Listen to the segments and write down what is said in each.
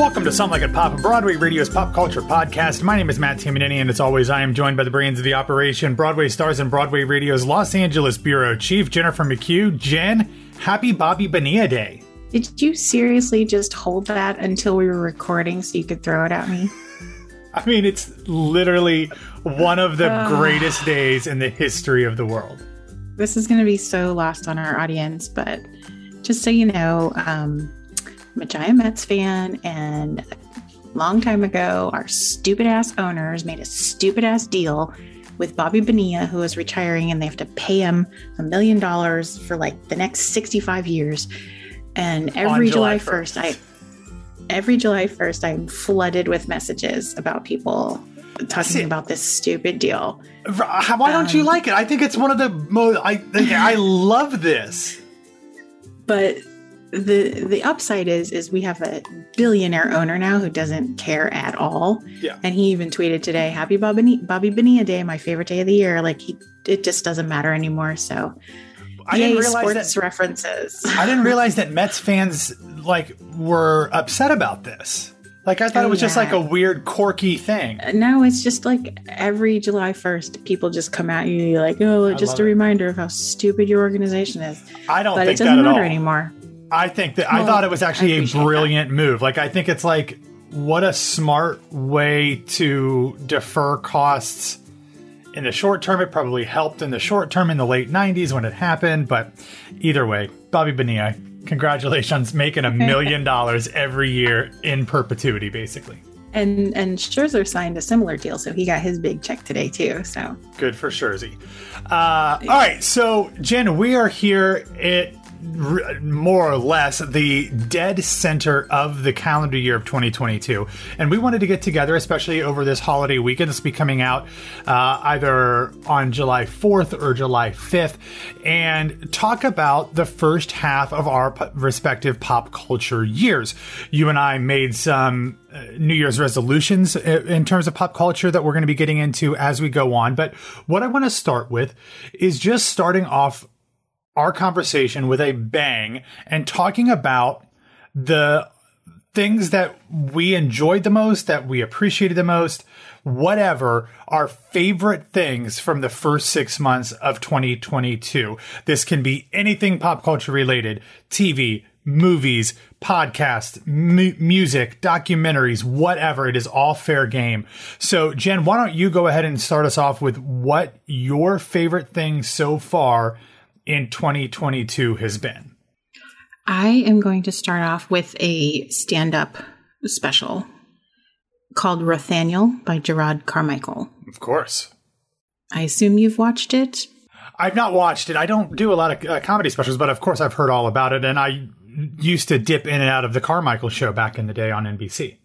Welcome to Some Like It Pop, Broadway Radio's pop culture podcast. My name is Matt Tamanini, and as always, I am joined by the brains of the operation, Broadway Stars and Broadway Radio's Los Angeles Bureau Chief, Jennifer McHugh. Jen, happy Bobby Bonilla Day. Did you seriously just hold that until we were recording so you could throw it at me? I mean, it's literally one of the greatest days in the history of the world. This is going to be so lost on our audience, but just so you know, um, I'm a giant Mets fan, and a long time ago, our stupid ass owners made a stupid ass deal with Bobby Bonilla, who is retiring, and they have to pay him a million dollars for like the next 65 years. And every July July 1st, I every July 1st, I'm flooded with messages about people talking See- about this stupid deal. Why don't you um, like it? I think it's one of the most. I I love this. But the the upside is is we have a billionaire owner now who doesn't care at all. Yeah. And he even tweeted today, "Happy Bobby Bobby Bonilla Day, my favorite day of the year." Like he, it just doesn't matter anymore. So, I yay, didn't realize sports that. references. I didn't realize that Mets fans like were upset about this. Like I thought Oh, it was just like a weird, quirky thing. Uh, no, it's just like every July 1st, people just come at you like, oh, just a it. reminder of how stupid your organization is. I don't But think it that doesn't at matter all. anymore. I think that I thought it was actually a brilliant move. Like I think it's like what a smart way to defer costs. In the short term, it probably helped in the short term in the late '90s when it happened. But either way, Bobby Bonilla, congratulations, making a million dollars every year in perpetuity, basically. And and Scherzer signed a similar deal, so he got his big check today too. So Good for Scherzy. Uh, all right, so Jen, we are here at more or less the dead center of the calendar year of 2022, and we wanted to get together, especially over this holiday weekend. This will be coming out uh, either on July 4th or July 5th, and talk about the first half of our p- respective pop culture years. You and I made some uh, New Year's resolutions in terms of pop culture that we're going to be getting into as we go on. But what I want to start with is just starting off our conversation with a bang and talking about the things that we enjoyed the most, that we appreciated the most, whatever, our favorite things from the first six months of 2022. This can be anything pop culture related, TV, movies, podcasts, mu- music, documentaries, whatever. It is all fair game. So, Jen, why don't you go ahead and start us off with what your favorite thing so far in 2022 has been? I am going to start off with a stand up special called Rothaniel by Jerrod Carmichael. Of course. I assume you've watched it. I've not watched it. I don't do a lot of uh, comedy specials, but of course I've heard all about it. And I used to dip in and out of the Carmichael show back in the day on NBC.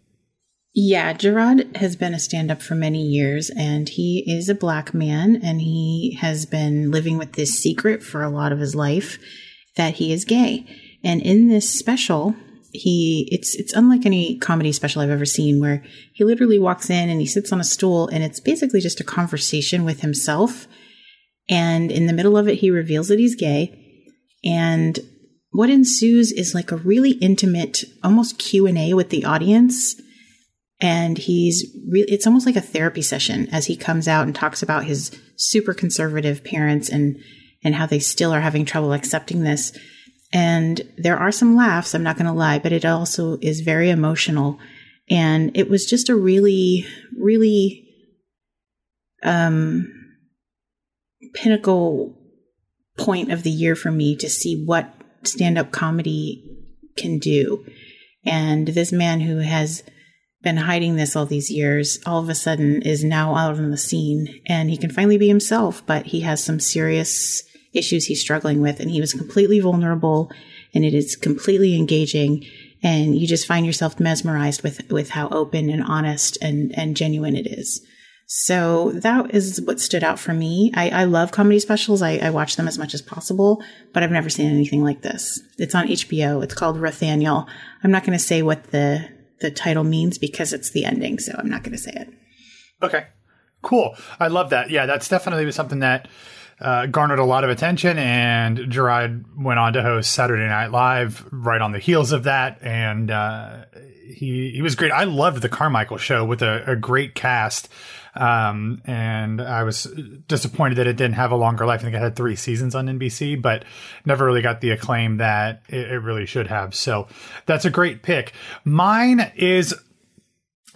Yeah, Jerrod has been a stand up for many years, and he is a black man, and he has been living with this secret for a lot of his life that he is gay. And in this special, he it's it's unlike any comedy special I've ever seen where he literally walks in and he sits on a stool and it's basically just a conversation with himself. And in the middle of it, he reveals that he's gay. And what ensues is like a really intimate, almost Q and A with the audience and he's really it's almost like a therapy session as he comes out and talks about his super conservative parents and and how they still are having trouble accepting this. And there are some laughs i'm not going to lie but it also is very emotional. And it was just a really really um pinnacle point of the year for me to see what stand-up comedy can do. And this man who has been hiding this all these years all of a sudden is now out on the scene and he can finally be himself but he has some serious issues he's struggling with and he was completely vulnerable and it is completely engaging and you just find yourself mesmerized with with how open and honest and and genuine it is so that is what stood out for me. I, I love comedy specials. I, I watch them as much as possible, but I've never seen anything like this. It's on HBO. It's called Rothaniel. I'm not going to say what the the title means because it's the ending, so I'm not going to say it. Okay. Cool. I love that. Yeah, that's definitely something that uh, garnered a lot of attention, and Jerrod went on to host Saturday Night Live right on the heels of that, and uh, he he was great. I loved the Carmichael show with a, a great cast. Um, and I was disappointed that it didn't have a longer life. I think it had three seasons on NBC, but never really got the acclaim that it, it really should have. So that's a great pick. Mine is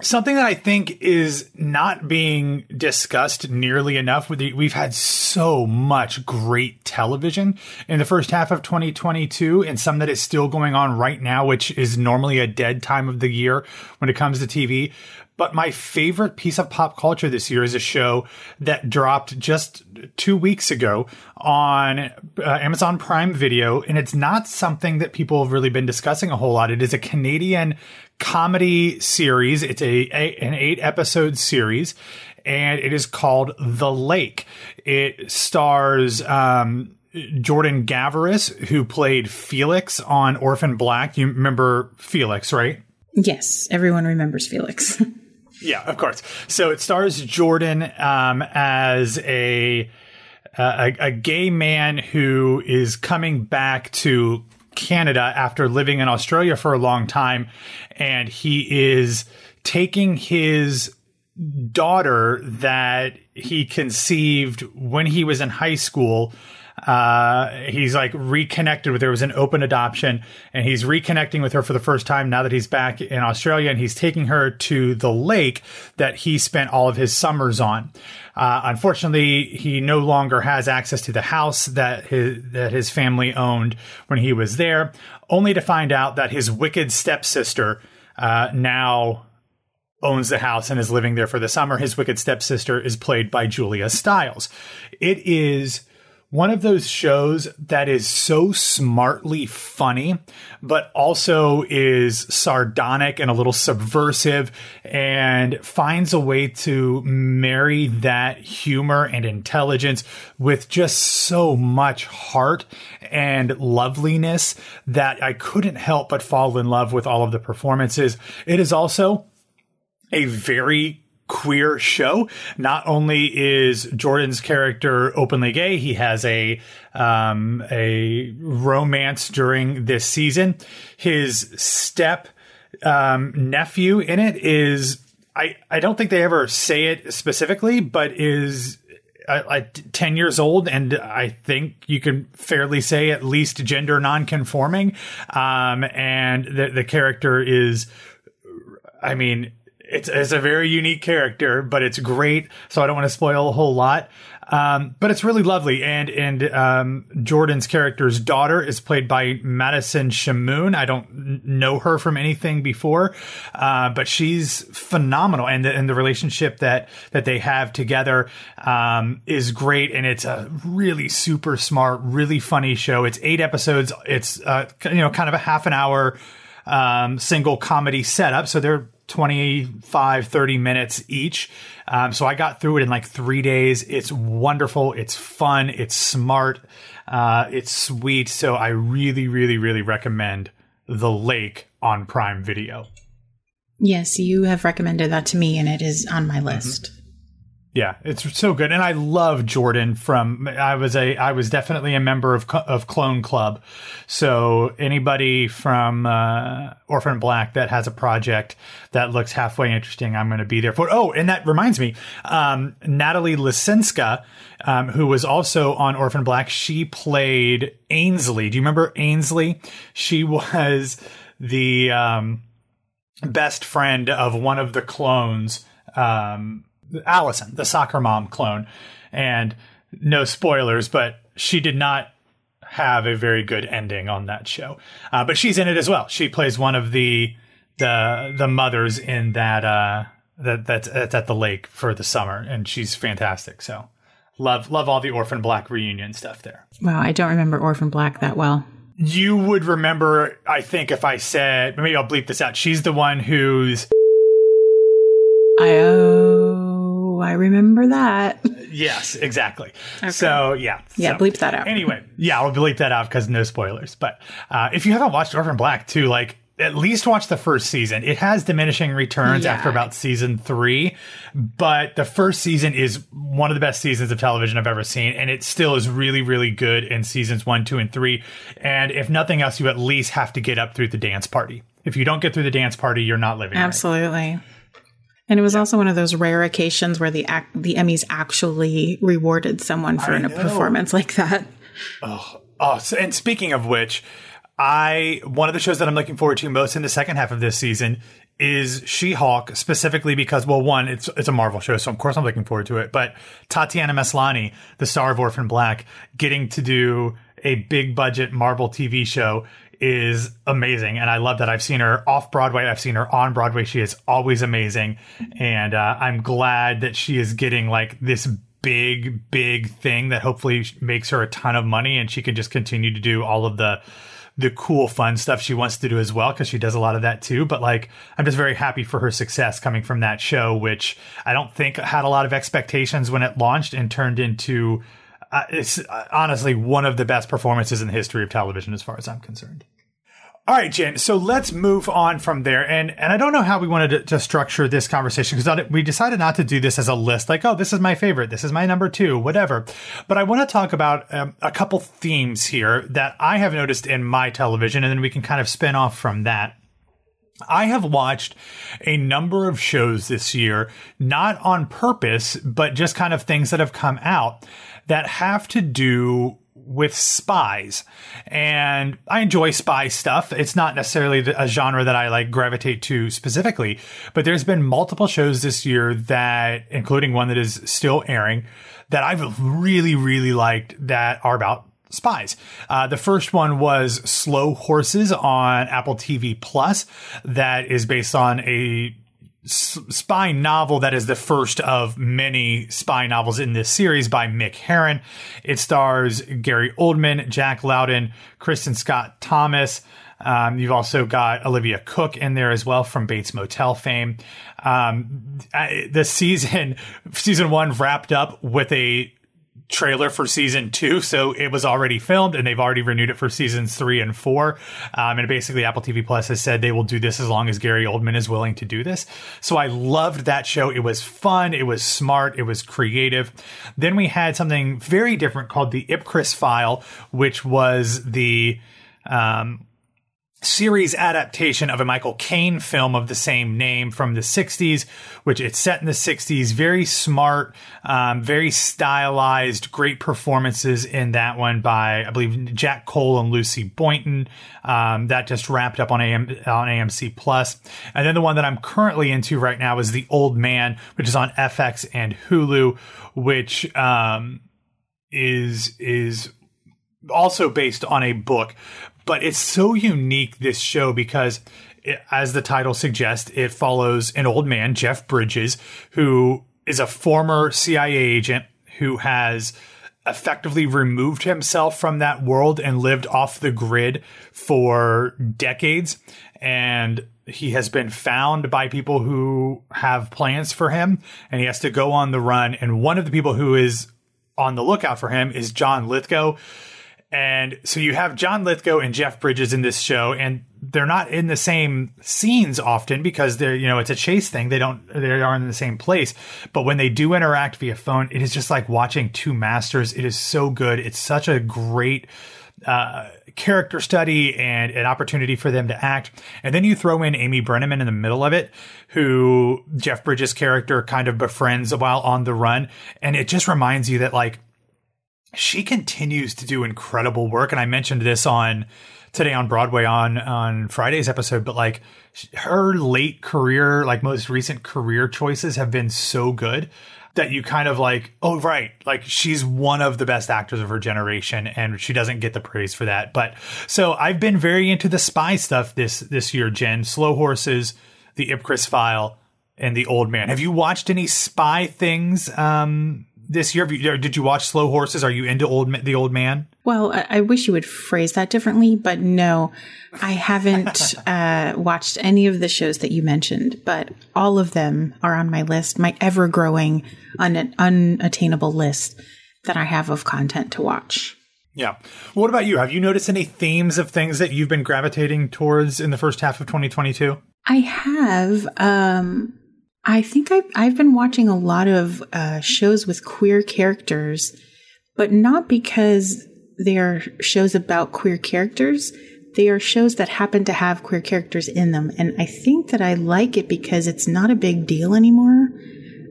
something that I think is not being discussed nearly enough. We've had so much great television in the first half of 2022 and some that is still going on right now, which is normally a dead time of the year when it comes to TV. But my favorite piece of pop culture this year is a show that dropped just two weeks ago on uh, Amazon Prime Video. And it's not something that people have really been discussing a whole lot. It is a Canadian comedy series. It's a, a an eight episode series and it is called The Lake. It stars, um, Jordan Gavaris, who played Felix on Orphan Black. You remember Felix, right? Yes, everyone remembers Felix. Yeah, of course. So it stars Jordan um, as a, a a gay man who is coming back to Canada after living in Australia for a long time, and he is taking his daughter that he conceived when he was in high school uh, he's like reconnected with her. Was an open adoption, and he's reconnecting with her for the first time now that he's back in Australia, and he's taking her to the lake that he spent all of his summers on. Uh, unfortunately, he no longer has access to the house that his that his family owned when he was there, only to find out that his wicked stepsister uh, now owns the house and is living there for the summer. His wicked stepsister is played by Julia Stiles. It is one of those shows that is so smartly funny, but also is sardonic and a little subversive and finds a way to marry that humor and intelligence with just so much heart and loveliness that I couldn't help but fall in love with all of the performances. It is also a very queer show. Not only is Jordan's character openly gay, he has a um, a romance during this season. His step um, nephew in it is I I don't think they ever say it specifically, but is uh, 10 years old and i think you can fairly say at least gender non-conforming um, and the, the character is i mean it's, it's a very unique character, but it's great. So I don't want to spoil a whole lot. Um, but it's really lovely. And, and, um, Jordan's character's daughter is played by Madison Shamoun. I don't know her from anything before. Uh, but she's phenomenal. And the, and the relationship that, that they have together, um, is great. And it's a really super smart, really funny show. It's eight episodes. It's, uh, you know, kind of a half an hour, um, single comedy setup. So they're, 25, 30 minutes each. Um, so I got through it in like three days. It's wonderful. It's fun. It's smart. Uh, it's sweet. So I really, really, really recommend The Lake on Prime Video. Yes, you have recommended that to me, and it is on my list. Mm-hmm. Yeah, it's so good, and I love Jordan. From I was a I was definitely a member of of Clone Club, so anybody from uh, Orphan Black that has a project that looks halfway interesting, I'm going to be there for. Oh, and that reminds me, um, Natalie Lisinska, um, who was also on Orphan Black, she played Aynsley. Do you remember Aynsley? She was the um, best friend of one of the clones. Um, Allison, the soccer mom clone. And no spoilers, but she did not have a very good ending on that show. Uh, but she's in it as well. She plays one of the the the mothers in that uh that that's, that's at the lake for the summer, and she's fantastic. So love love all the Orphan Black reunion stuff there. Wow, I don't remember Orphan Black that well. You would remember, I think, if I said maybe I'll bleep this out. She's the one who's. I oh I remember that. yes, exactly. Okay. So yeah, yeah, so, bleep that out. Anyway, yeah, I'll bleep that out because no spoilers. But uh, if you haven't watched Orphan Black too, like at least watch the first season. It has diminishing returns Yeah. after about season three, but the first season is one of the best seasons of television I've ever seen, and it still is really, really good in seasons one, two, and three. And if nothing else, you at least have to get up through the dance party. If you don't get through the dance party, you're not living. right. And it was also one of those rare occasions where the ac- the Emmys actually rewarded someone for a performance like that. Oh, oh so, and speaking of which, I one of the shows that I'm looking forward to most in the second half of this season is She-Hulk, specifically because well, one, it's it's a Marvel show, so of course I'm looking forward to it. But Tatiana Maslany, the star of Orphan Black, getting to do a big budget Marvel TV show is amazing, and I love that. I've seen her off Broadway, I've seen her on Broadway. She is always amazing, and uh, I'm glad that she is getting like this big, big thing that hopefully makes her a ton of money, and she can just continue to do all of the the cool, fun stuff she wants to do as well because she does a lot of that too. But like, I'm just very happy for her success coming from that show, which I don't think had a lot of expectations when it launched and turned into. It's uh, honestly one of the best performances in the history of television, as far as I'm concerned. All right, Jen. So let's move on from there. And and I don't know how we wanted to, to structure this conversation because we decided not to do this as a list, like, oh, this is my favorite, this is my number two, whatever. But I want to talk about um, a couple themes here that I have noticed in my television, and then we can kind of spin off from that. I have watched a number of shows this year, not on purpose, but just kind of things that have come out that have to do with spies. And I enjoy spy stuff. It's not necessarily a genre that I like gravitate to specifically, but there's been multiple shows this year that, including one that is still airing, that I've really, really liked that are about spies. Uh, the first one was Slow Horses on Apple TV Plus, that is based on a spy novel that is the first of many spy novels in this series by Mick Herron. It stars Gary Oldman, Jack Lowden, Kristin Scott Thomas. Um, you've also got Olivia Cooke in there as well from Bates Motel fame. Um, the season, season one wrapped up with a trailer for season two. So it was already filmed and they've already renewed it for seasons three and four. Um, and basically Apple TV Plus has said they will do this as long as Gary Oldman is willing to do this. So I loved that show. It was fun. It was smart. It was creative. Then we had something very different called the Ipcress file, which was the, um, series adaptation of a Michael Caine film of the same name from the 60s, which it's set in the 60s. Very smart, um, very stylized, great performances in that one by, I believe, Jack Cole and Lucy Boynton. Um, that just wrapped up on, AM, on AMC Plus. And then the one that I'm currently into right now is The Old Man, which is on FX and Hulu, which, um, is, is also based on a book, but it's so unique this show because it, as the title suggests, it follows an old man, Jeff Bridges, who is a former CIA agent who has effectively removed himself from that world and lived off the grid for decades. And he has been found by people who have plans for him and he has to go on the run. And one of the people who is on the lookout for him is John Lithgow and so you have John Lithgow and Jeff Bridges in this show, and they're not in the same scenes often because they're, you know, it's a chase thing. They don't, they aren't in the same place. But when they do interact via phone, it is just like watching two masters. It is so good. It's such a great, uh, character study and an opportunity for them to act. And then you throw in Amy Brenneman in the middle of it, who Jeff Bridges' character kind of befriends while on the run. And it just reminds you that like, she continues to do incredible work and i mentioned this on today on broadway on on friday's episode but like her late career like most recent career choices have been so good that you kind of like oh right like she's one of the best actors of her generation and she doesn't get the praise for that. But so i've been very into the spy stuff this this year jen. Slow horses the ipcress file and the old man. Have you watched any spy things um this year? You, did you watch Slow Horses? Are you into old the old man? Well, I, I wish you would phrase that differently, but no, I haven't uh, watched any of the shows that you mentioned, but all of them are on my list, my ever growing, un- unattainable list that I have of content to watch. Yeah. What about you? Have you noticed any themes of things that you've been gravitating towards in the first half of 2022? I have. Um, I think I've, I've been watching a lot of uh, shows with queer characters, but not because they are shows about queer characters. They are shows that happen to have queer characters in them. And I think that I like it because it's not a big deal anymore.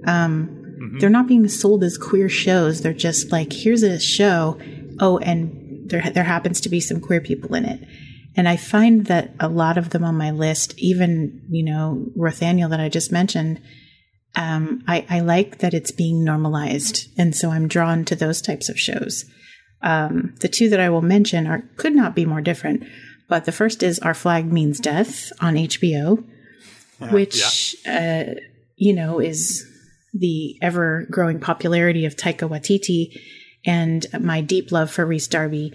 Um, mm-hmm. They're not being sold as queer shows. They're just like, here's a show. Oh, and there, there happens to be some queer people in it. And I find that a lot of them on my list, even, you know, Rothaniel that I just mentioned, um, I, I, like that it's being normalized. And so I'm drawn to those types of shows. Um, the two that I will mention are could not be more different. But the first is Our Flag Means Death on HBO, which, yeah. Uh, you know, is the ever growing popularity of Taika Waititi and my deep love for Rhys Darby,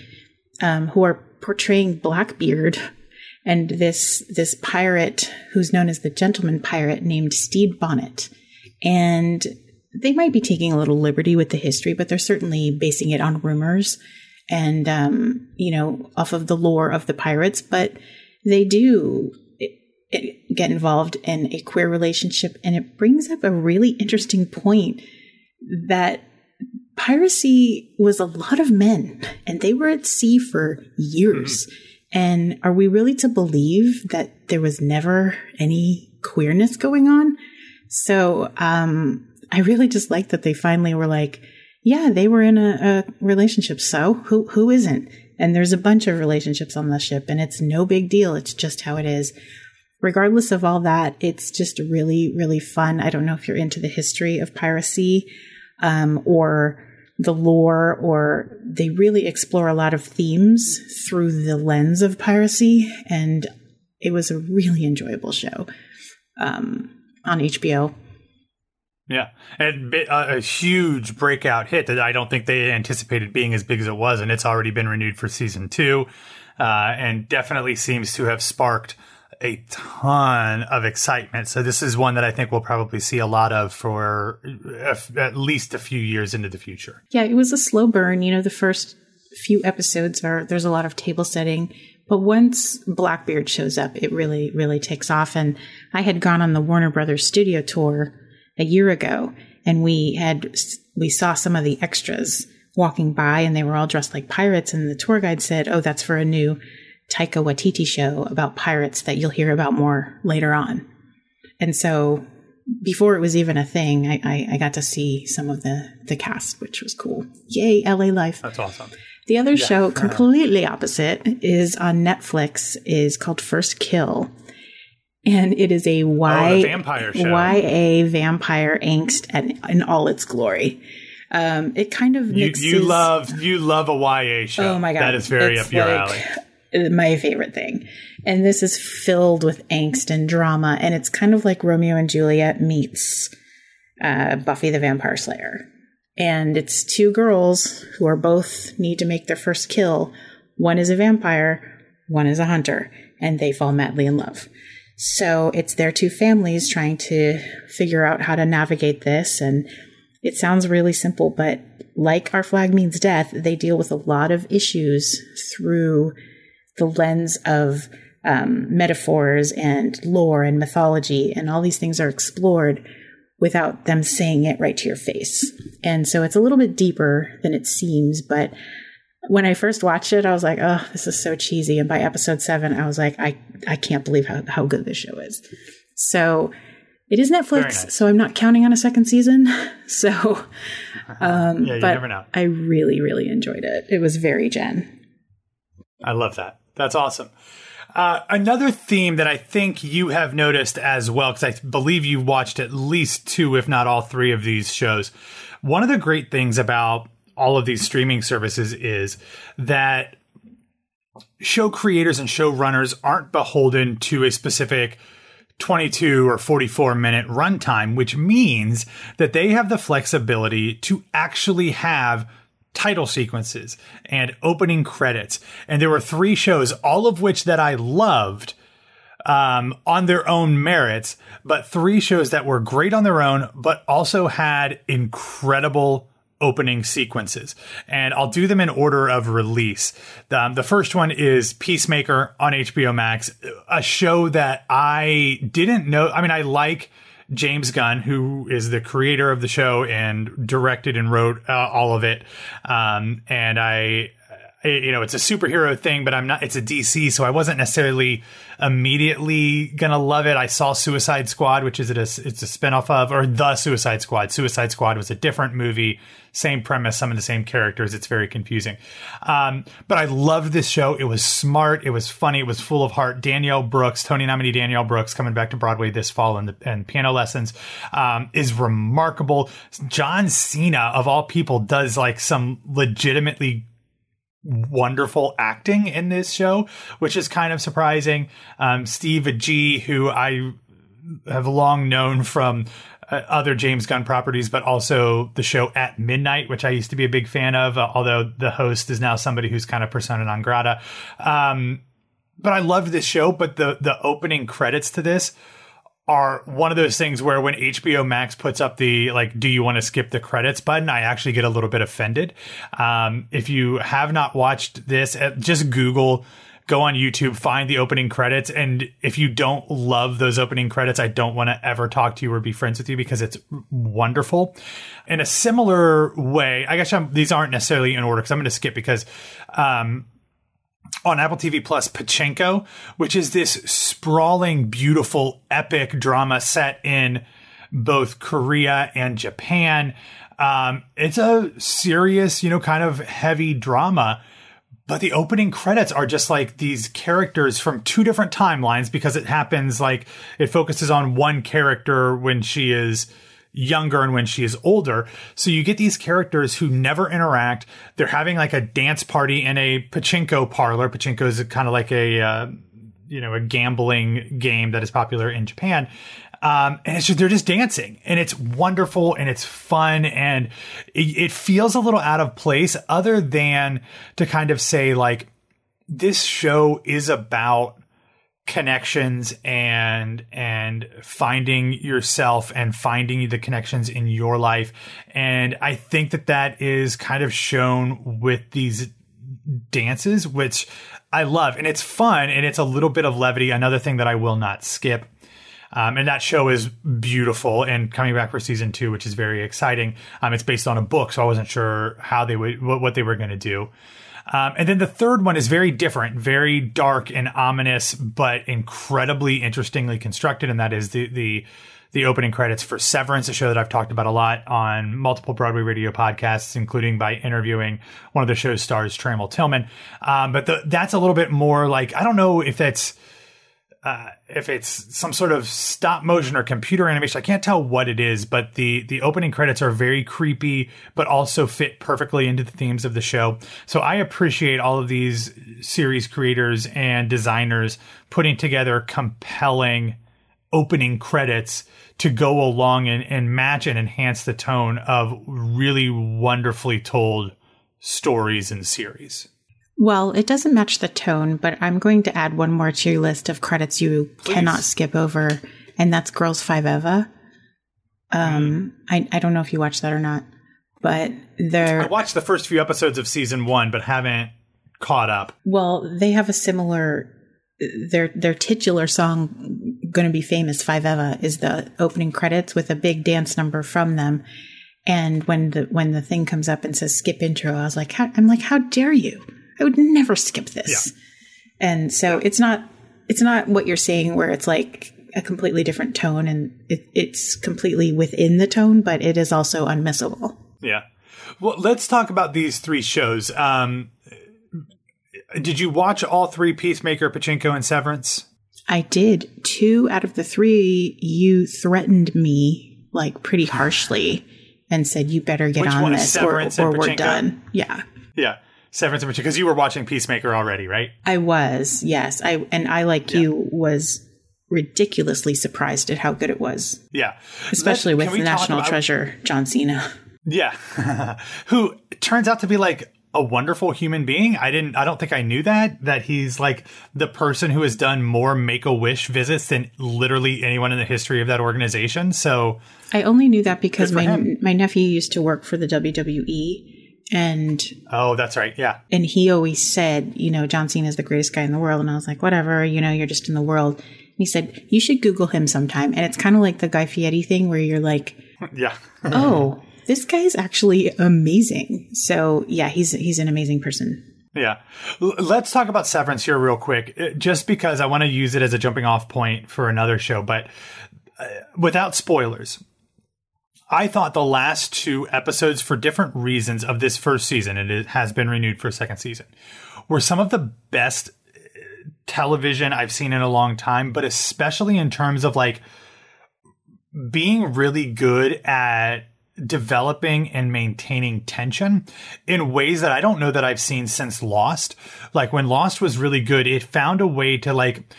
um, who are portraying Blackbeard and this this pirate who's known as the gentleman pirate named Stede Bonnet. And they might be taking a little liberty with the history, but they're certainly basing it on rumors and um, you know off of the lore of the pirates. But they do get involved in a queer relationship, and it brings up a really interesting point that piracy was a lot of men and they were at sea for years. Mm-hmm. And are we really to believe that there was never any queerness going on? So, um, I really just like that they finally were like, yeah, they were in a, a relationship. So who, who isn't? And there's a bunch of relationships on the ship and it's no big deal. It's just how it is. Regardless of all that, it's just really, really fun. I don't know if you're into the history of piracy um, or the lore, or they really explore a lot of themes through the lens of piracy. And it was a really enjoyable show um, on HBO. Yeah, and a, huge breakout hit that I don't think they anticipated being as big as it was, and it's already been renewed for season two, uh, and definitely seems to have sparked a ton of excitement. So this is one that I think we'll probably see a lot of for uh, at least a few years into the future. Yeah, it was a slow burn. You know, the first few episodes are there's a lot of table setting, but once Blackbeard shows up, it really really takes off. And I had gone on the Warner Brothers studio tour a year ago, and we had we saw some of the extras walking by, and they were all dressed like pirates. And the tour guide said, "Oh, that's for a new." Taika Waititi show about pirates that you'll hear about more later on. And so before it was even a thing, I, I, I, got to see some of the, the cast, which was cool. Yay, LA Life. That's awesome. The other yeah. show, completely opposite, is on Netflix, is called First Kill. And it is a y, oh, vampire show. YA vampire angst and in all its glory. Um, it kind of mixes, you, you love you love a YA show. Oh my god, that is very it's up your like, alley my favorite thing. And this is filled with angst and drama, and it's kind of like Romeo and Juliet meets uh, Buffy the Vampire Slayer. And it's two girls who are both need to make their first kill. One is a vampire, one is a hunter, and they fall madly in love. So it's their two families trying to figure out how to navigate this. And it sounds really simple, but like Our Flag Means Death, they deal with a lot of issues through the lens of um, metaphors and lore and mythology, and all these things are explored without them saying it right to your face. And so it's a little bit deeper than it seems, but when I first watched it, I was like, oh, this is so cheesy. And by episode seven, I was like, I, I can't believe how, how good this show is. So it is Netflix, nice. so I'm not counting on a second season. So, um, yeah, you but never know. I really, really enjoyed it. It was very Jen. I love that. That's awesome. Uh, another theme that I think you have noticed as well, because I believe you've watched at least two, if not all three of these shows. One of the great things about all of these streaming services is that show creators and showrunners aren't beholden to a specific 22 or 44 minute runtime, which means that they have the flexibility to actually have title sequences and opening credits. And there were three shows, all of which that I loved um, on their own merits, but three shows that were great on their own, but also had incredible opening sequences, and I'll do them in order of release. Um, the first one is Peacemaker on HBO Max, a show that I didn't know. I mean, I like James Gunn, who is the creator of the show and directed and wrote uh, all of it. Um, and I, you know, it's a superhero thing, but I'm not, it's a DC, so I wasn't necessarily immediately gonna love it. I saw Suicide Squad, which is it a, it's a spinoff of, or The Suicide Squad. Suicide Squad was a different movie, same premise, some of the same characters. It's very confusing. Um, but I loved this show. It was smart. It was funny. It was full of heart. Danielle Brooks, Tony nominee Danielle Brooks, coming back to Broadway this fall and, and piano lessons, um, is remarkable. John Cena, of all people, does like some legitimately wonderful acting in this show, which is kind of surprising. Um, Steve Agee, who I have long known from uh, other James Gunn properties, but also the show At Midnight, which I used to be a big fan of, uh, although the host is now somebody who's kind of persona non grata. Um, but I loved this show, but the the opening credits to this are one of those things where when HBO Max puts up the like, do you want to skip the credits button? I actually get a little bit offended. Um, if you have not watched this, uh, just Google, go on YouTube, find the opening credits. And if you don't love those opening credits, I don't want to ever talk to you or be friends with you because it's wonderful. In a similar way, I guess I'm, these aren't necessarily in order because I'm going to skip because, um, on Apple TV Plus Pachinko, which is this sprawling, beautiful, epic drama set in both Korea and Japan. Um, it's a serious, you know, kind of heavy drama. But the opening credits are just like these characters from two different timelines because it happens like it focuses on one character when she is younger and when she is older. So you get these characters who never interact. They're having like a dance party in a pachinko parlor. Pachinko is kind of like a, uh, you know, a gambling game that is popular in Japan. Um, and it's just, they're just dancing and it's wonderful and it's fun and it, it feels a little out of place other than to kind of say like, this show is about connections and and finding yourself and finding the connections in your life. And i think that that is kind of shown with these dances which i love. And it's fun and it's a little bit of levity. Another thing that i will not skip um, and that show is beautiful and coming back for season two which is very exciting. Um, it's based on a book so i wasn't sure how they would what, what they were going to do um, and then the third one is very different, very dark and ominous, but incredibly interestingly constructed. And that is the, the, the opening credits for Severance, a show that I've talked about a lot on multiple Broadway radio podcasts, including by interviewing one of the show's stars, Tramell Tillman. Um, but the, that's a little bit more like, I don't know if that's, uh, if it's some sort of stop motion or computer animation. I can't tell what it is, but the the opening credits are very creepy, but also fit perfectly into the themes of the show. So I appreciate all of these series creators and designers putting together compelling opening credits to go along and, and match and enhance the tone of really wonderfully told stories and series. Well, it doesn't match the tone, but I'm going to add one more to your list of credits you Please. cannot skip over, and that's Girls Five Eva. Um. I, I don't know if you watched that or not, but they're. I watched the first few episodes of season one, but haven't caught up. Well, they have a similar. Their their titular song, going to be famous. Five Eva is the opening credits with a big dance number from them. And when the when the thing comes up and says skip intro, I was like, how, I'm like, how dare you? I would never skip this. Yeah. And so it's not it's not what you're saying where it's like a completely different tone and it, it's completely within the tone, but it is also unmissable. Yeah. Well, let's talk about these three shows. Um, did you watch all three Peacemaker, Pachinko, and Severance? I did. Two out of the three, you threatened me like pretty harshly and said, you better get Which on this or, or we're done. Yeah. Yeah. Severance particular, because you were watching Peacemaker already, right? I was, yes. I and I like yeah. you was ridiculously surprised at how good it was. Yeah, especially Let's, with the national about, treasure John Cena. Yeah, who turns out to be like a wonderful human being. I didn't, I don't think I knew that, that he's like the person who has done more make a wish visits than literally anyone in the history of that organization. So I only knew that because my, my nephew used to work for the WWE and oh that's right. Yeah. and he always said you know john cena is the greatest guy in the world. And i was like whatever you know you're just in the world. And he said you should google him sometime. And it's kind of like the guy fieri thing where you're like yeah. oh this guy is actually amazing. So yeah he's he's an amazing person. Yeah. Let's talk about Severance here real quick, uh, just because I want to use it as a jumping off point for another show, but uh, without spoilers. I thought the last two episodes, for different reasons, of this first season, and it has been renewed for a second season, were some of the best uh, television I've seen in a long time, but especially in terms of like being really good at developing and maintaining tension in ways that I don't know that I've seen since Lost. Like when Lost was really good, it found a way to like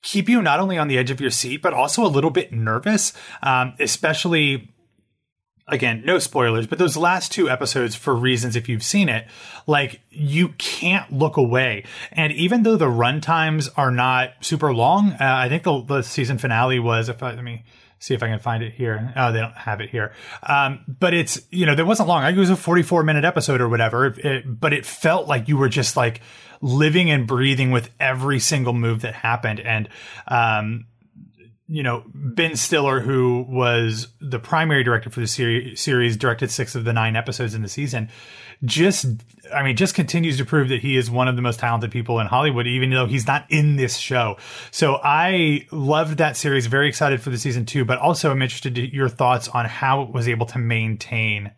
keep you not only on the edge of your seat, but also a little bit nervous, um, especially again, no spoilers, but those last two episodes, for reasons if you've seen it, like you can't look away. And even though the run times are not super long, uh, I think the, the season finale was, if I, let me see if I can find it here. Oh, they don't have it here. Um, but it's, you know, there wasn't long. I think it was a 44 minute episode or whatever, it, but it felt like you were just like living and breathing with every single move that happened. And, um, you know, Ben Stiller, who was the primary director for the series, series, directed six of the nine episodes in the season, just, I mean, just continues to prove that he is one of the most talented people in Hollywood, even though he's not in this show. So I loved that series, very excited for the season two, but also I'm interested in your thoughts on how it was able to maintain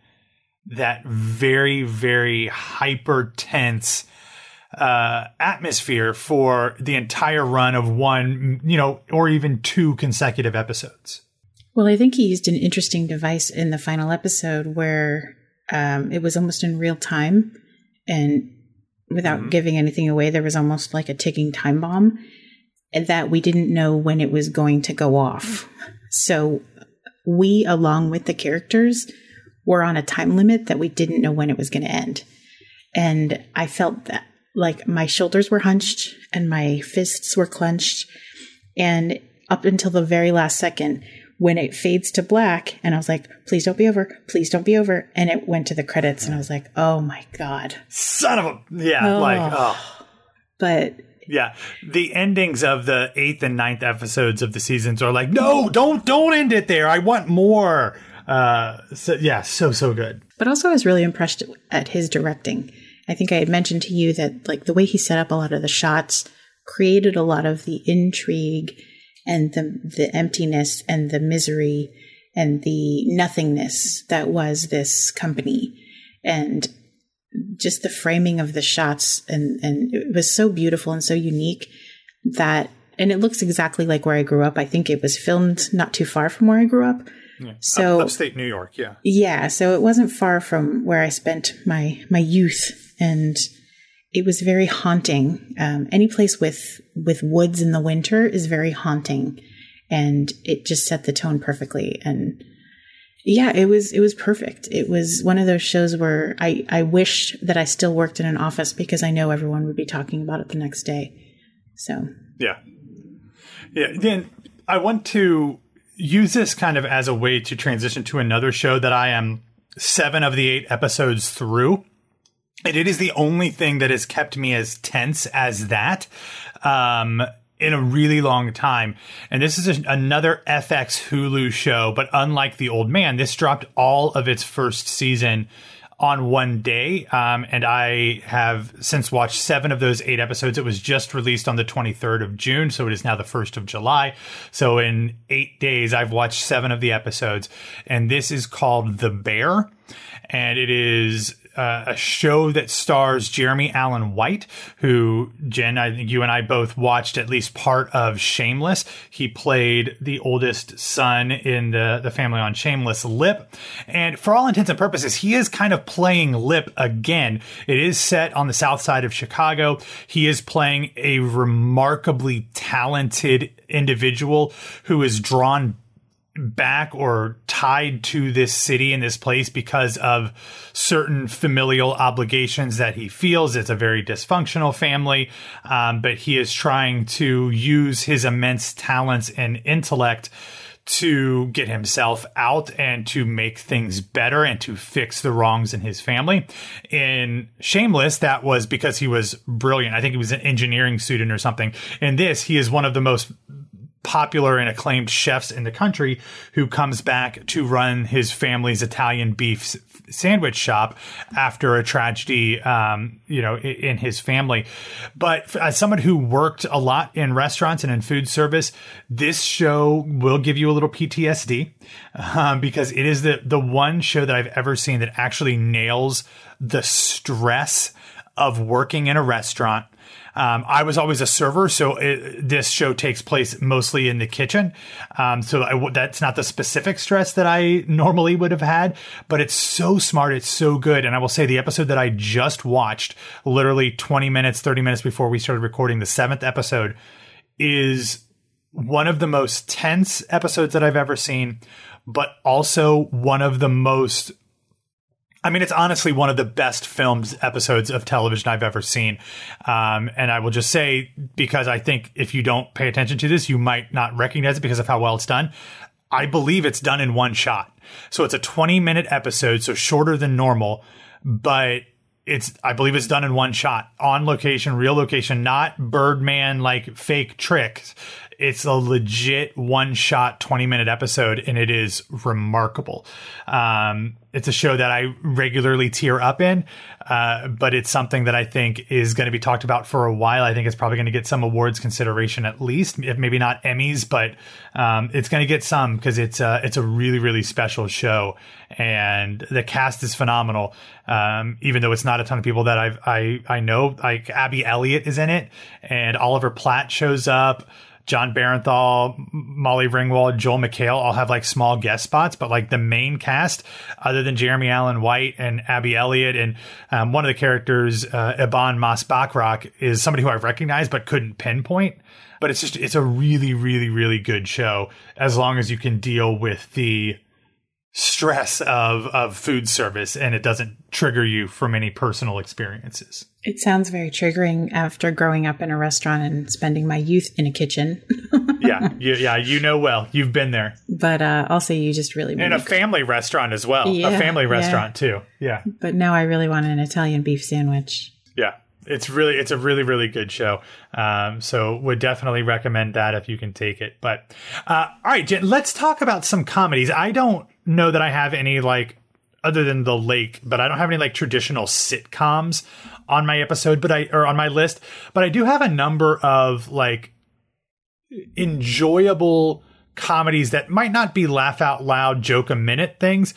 that very, very hyper tense uh, atmosphere for the entire run of one, you know, or even two consecutive episodes. Well, I think he used an interesting device in the final episode where um, it was almost in real time, and without mm-hmm. giving anything away, there was almost like a ticking time bomb that we didn't know when it was going to go off. So we, along with the characters, were on a time limit that we didn't know when it was going to end. And I felt that like my shoulders were hunched and my fists were clenched. And up until the very last second, when it fades to black, and I was like, please don't be over, please don't be over. And it went to the credits, and I was like, oh my God. Son of a. Yeah, oh. like, oh. But yeah, the endings of the eighth and ninth episodes of the seasons are like, no, don't don't end it there. I want more. Uh, so yeah, so so good. But also, I was really impressed at his directing. I think I had mentioned to you that like the way he set up a lot of the shots created a lot of the intrigue and the the emptiness and the misery and the nothingness that was this company and just the framing of the shots and and it was so beautiful and so unique that and it looks exactly like where I grew up. I think it was filmed not too far from where I grew up. Yeah. So upstate New York, yeah. Yeah, so it wasn't far from where I spent my my youth and it was very haunting. Um, any place with with woods in the winter is very haunting, and it just set the tone perfectly. And yeah, it was it was perfect. It was one of those shows where I I wish that I still worked in an office because I know everyone would be talking about it the next day. So yeah, yeah. Then I want to use this kind of as a way to transition to another show that I am seven of the eight episodes through and it is the only thing that has kept me as tense as that um, in a really long time. And this is a, another FX Hulu show, but unlike The Old Man, this dropped all of its first season on one day. Um, and I have since watched seven of those eight episodes. It was just released on the 23rd of June, so it is now the 1st of July. So in eight days, I've watched seven of the episodes. And this is called The Bear. And it is uh, a show that stars Jeremy Allen White, who Jen, I think you and I both watched at least part of Shameless. He played the oldest son in the the family on Shameless, Lip, and for all intents and purposes, he is kind of playing Lip again. It is set on the south side of Chicago. He is playing a remarkably talented individual who is drawn back or tied to this city and this place because of certain familial obligations that he feels. It's a very dysfunctional family, um, but he is trying to use his immense talents and intellect to get himself out and to make things better and to fix the wrongs in his family. In Shameless, that was because he was brilliant. I think he was an engineering student or something. In this, he is one of the most popular and acclaimed chefs in the country who comes back to run his family's Italian beef sandwich shop after a tragedy, um, you know, in his family. But as someone who worked a lot in restaurants and in food service, this show will give you a little PTSD um, because it is the the one show that I've ever seen that actually nails the stress of working in a restaurant um, I was always a server, so it, this show takes place mostly in the kitchen. Um, so I, that's not the specific stress that I normally would have had, but it's so smart. It's so good. And I will say the episode that I just watched, literally 20 minutes, 30 minutes before we started recording, the seventh episode, is one of the most tense episodes that I've ever seen, but also one of the most I mean, it's honestly one of the best filmed episodes of television I've ever seen. Um, and I will just say, because I think if you don't pay attention to this, you might not recognize it because of how well it's done. I believe it's done in one shot. So it's a 20 minute episode, so shorter than normal, but it's I believe it's done in one shot on location, real location, not Birdman like fake tricks. It's a legit one shot, 20 minute episode, and it is remarkable. Um, it's a show that I regularly tear up in, uh, but it's something that I think is going to be talked about for a while. I think it's probably going to get some awards consideration at least, if maybe not Emmys, but um, it's going to get some because it's a, it's a really really special show, and the cast is phenomenal. Um, even though it's not a ton of people that I've, I I know, like Abby Elliott is in it, and Oliver Platt shows up. Jon Bernthal, Molly Ringwald, Joel McHale all have like small guest spots, but like the main cast, other than Jeremy Allen White and Abby Elliott, and um, one of the characters, uh, Ebon Moss-Bachrach, is somebody who I recognize but couldn't pinpoint. But it's just, it's a really, really, really good show as long as you can deal with the stress of of food service and it doesn't trigger you from any personal experiences. It sounds very triggering after growing up in a restaurant and spending my youth in a kitchen. yeah, you, yeah, you know well. You've been there. But uh, also, you just really in a family restaurant as well. Yeah, a family restaurant yeah. too. Yeah. But now I really want an Italian beef sandwich. Yeah, it's really it's a really really good show um, so would definitely recommend that if you can take it but uh, all right Jen, let's talk about some comedies i don't know that i have any like other than the lake but i don't have any like traditional sitcoms on my episode but i or on my list but i do have a number of like enjoyable comedies that might not be laugh out loud joke a minute things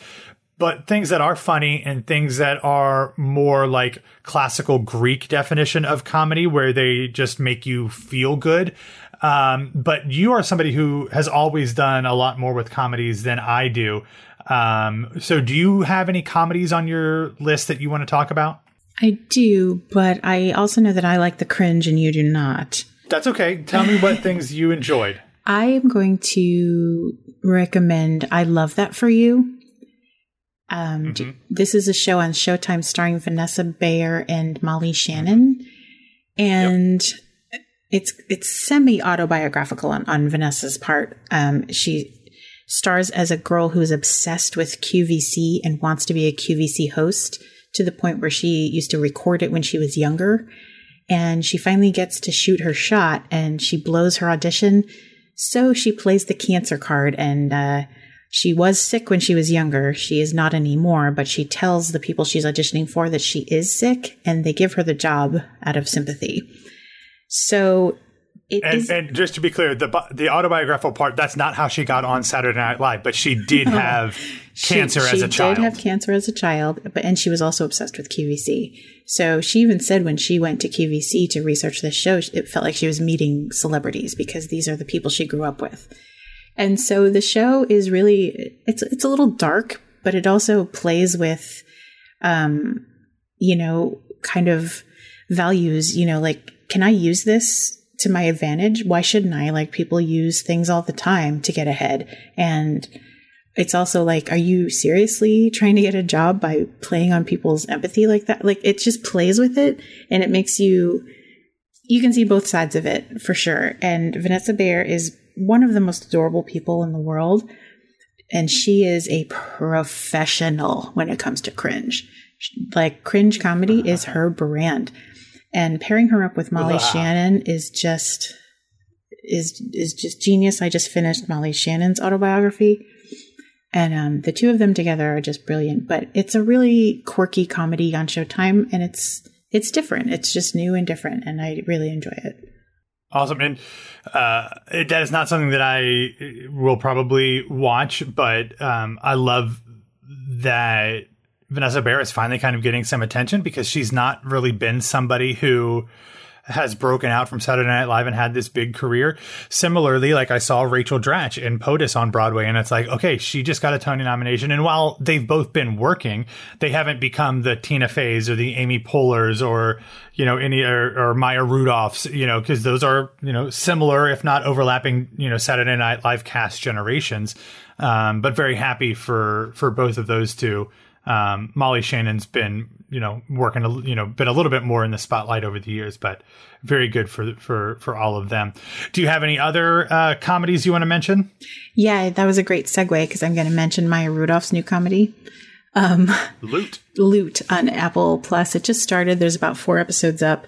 but things that are funny and things that are more like classical Greek definition of comedy, where they just make you feel good. Um, but you are somebody who has always done a lot more with comedies than I do. Um, so, do you have any comedies on your list that you want to talk about? I do, but I also know that I like the cringe and you do not. That's okay. Tell me what things you enjoyed. I am going to recommend I Love That for You. Um, mm-hmm. This is a show on Showtime starring Vanessa Bayer and Molly Shannon, and yep. It's it's semi autobiographical on, on Vanessa's part. Um, she stars as a girl who is obsessed with QVC and wants to be a QVC host to the point where she used to record it when she was younger. And she finally gets to shoot her shot and she blows her audition. So she plays the cancer card and uh, she was sick when she was younger. She is not anymore, but she tells the people she's auditioning for that she is sick and they give her the job out of sympathy. So and, and, just to be clear, the the autobiographical part that's not how she got on Saturday Night Live, but she did have cancer she, as a child. She did have cancer as a child, but and she was also obsessed with QVC. So she even said when she went to QVC to research this show, it felt like she was meeting celebrities because these are the people she grew up with. And so the show is really it's it's a little dark, but it also plays with um you know kind of values, you know, like can I use this to my advantage. Why shouldn't I? Like people use things all the time to get ahead. And it's also like, are you seriously trying to get a job by playing on people's empathy like that? Like it just plays with it and it makes you, you can see both sides of it for sure. And Vanessa Bayer is one of the most adorable people in the world. And she is a professional when it comes to cringe. Like cringe comedy is her brand. And pairing her up with Molly wow. Shannon is just is is just genius. I just finished Molly Shannon's autobiography and um, the two of them together are just brilliant. But it's a really quirky comedy on Showtime, and it's it's different. It's just new and different, and I really enjoy it. Awesome, and uh, it, that is not something that I will probably watch, but um, I love that Vanessa Bayer is finally kind of getting some attention because she's not really been somebody who has broken out from Saturday Night Live and had this big career. Similarly, like I saw Rachel Dratch in POTUS on Broadway, and it's like, okay, she just got a Tony nomination. And while they've both been working, they haven't become the Tina Feys or the Amy Poehlers or, you know, any or, or Maya Rudolphs, you know, because those are, you know, similar, if not overlapping, you know, Saturday Night Live cast generations. Um, but very happy for for both of those two. Um, Molly Shannon's been, you know, working, a, you know, been a little bit more in the spotlight over the years, but very good for for for all of them. Do you have any other uh, comedies you want to mention? Yeah, that was a great segue because I'm going to mention Maya Rudolph's new comedy, um, Loot. Loot on Apple Plus. It just started. There's about four episodes up,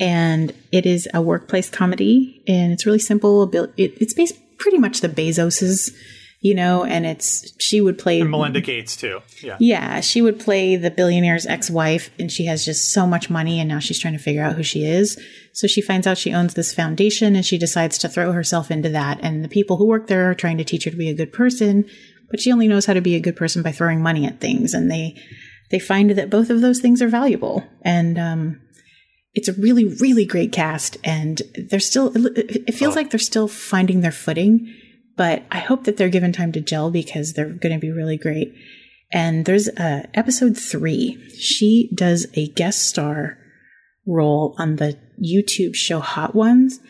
and it is a workplace comedy, and it's really simple. it's based pretty much the Bezoses you know, and it's she would play and Melinda Gates too. Yeah. Yeah, she would play the billionaire's ex-wife and she has just so much money and now she's trying to figure out who she is. So she finds out she owns this foundation and she decides to throw herself into that and the people who work there are trying to teach her to be a good person, but she only knows how to be a good person by throwing money at things and they they find that both of those things are valuable and um it's a really really great cast and they're still it feels oh. like they're still finding their footing but I hope that they're given time to gel because they're going to be really great. And there's uh, episode three. She does a guest star role on the YouTube show Hot Ones.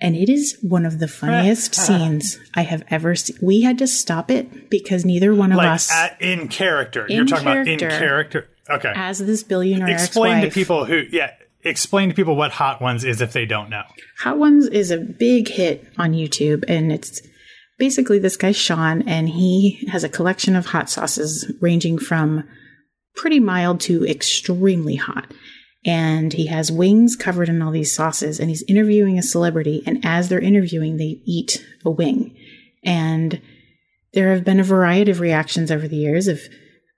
And it is one of the funniest scenes I have ever seen. We had to stop it because neither one of like us. At, in character. In You're talking character, about in character. Okay. As this billionaire Explain ex-wife. to people who, yeah, explain to people what Hot Ones is if they don't know. Hot Ones is a big hit on YouTube and it's basically this guy's Sean, and he has a collection of hot sauces ranging from pretty mild to extremely hot. And he has wings covered in all these sauces, and he's interviewing a celebrity. And as they're interviewing, they eat a wing. And there have been a variety of reactions over the years of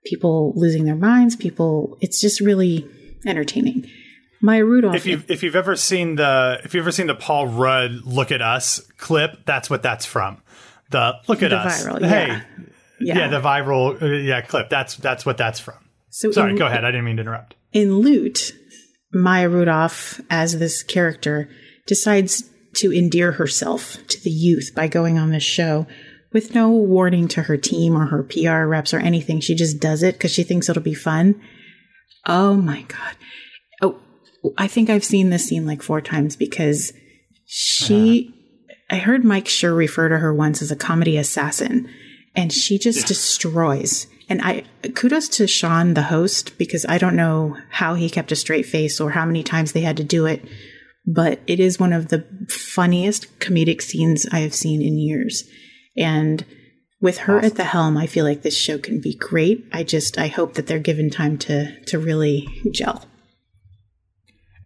people losing their minds, people, it's just really entertaining. Maya Rudolph. If you've if you've ever seen the if you've ever seen the Paul Rudd "Look at Us" clip, that's what that's from the look at the us. Viral, hey, yeah. yeah. yeah, the viral uh, yeah clip. That's that's what that's from. So sorry, in, go ahead. I didn't mean to interrupt. In Loot, Maya Rudolph as this character decides to endear herself to the youth by going on this show with no warning to her team or her PR reps or anything. She just does it because she thinks it'll be fun. Oh my god. Oh, I think I've seen this scene like four times because she uh I heard Mike Schur refer to her once as a comedy assassin, and she just yeah. destroys. And I kudos to Sean, the host, because I don't know how he kept a straight face or how many times they had to do it, but it is one of the funniest comedic scenes I have seen in years. And with her awesome. at the helm, I feel like this show can be great. I just I hope that they're given time to to really gel.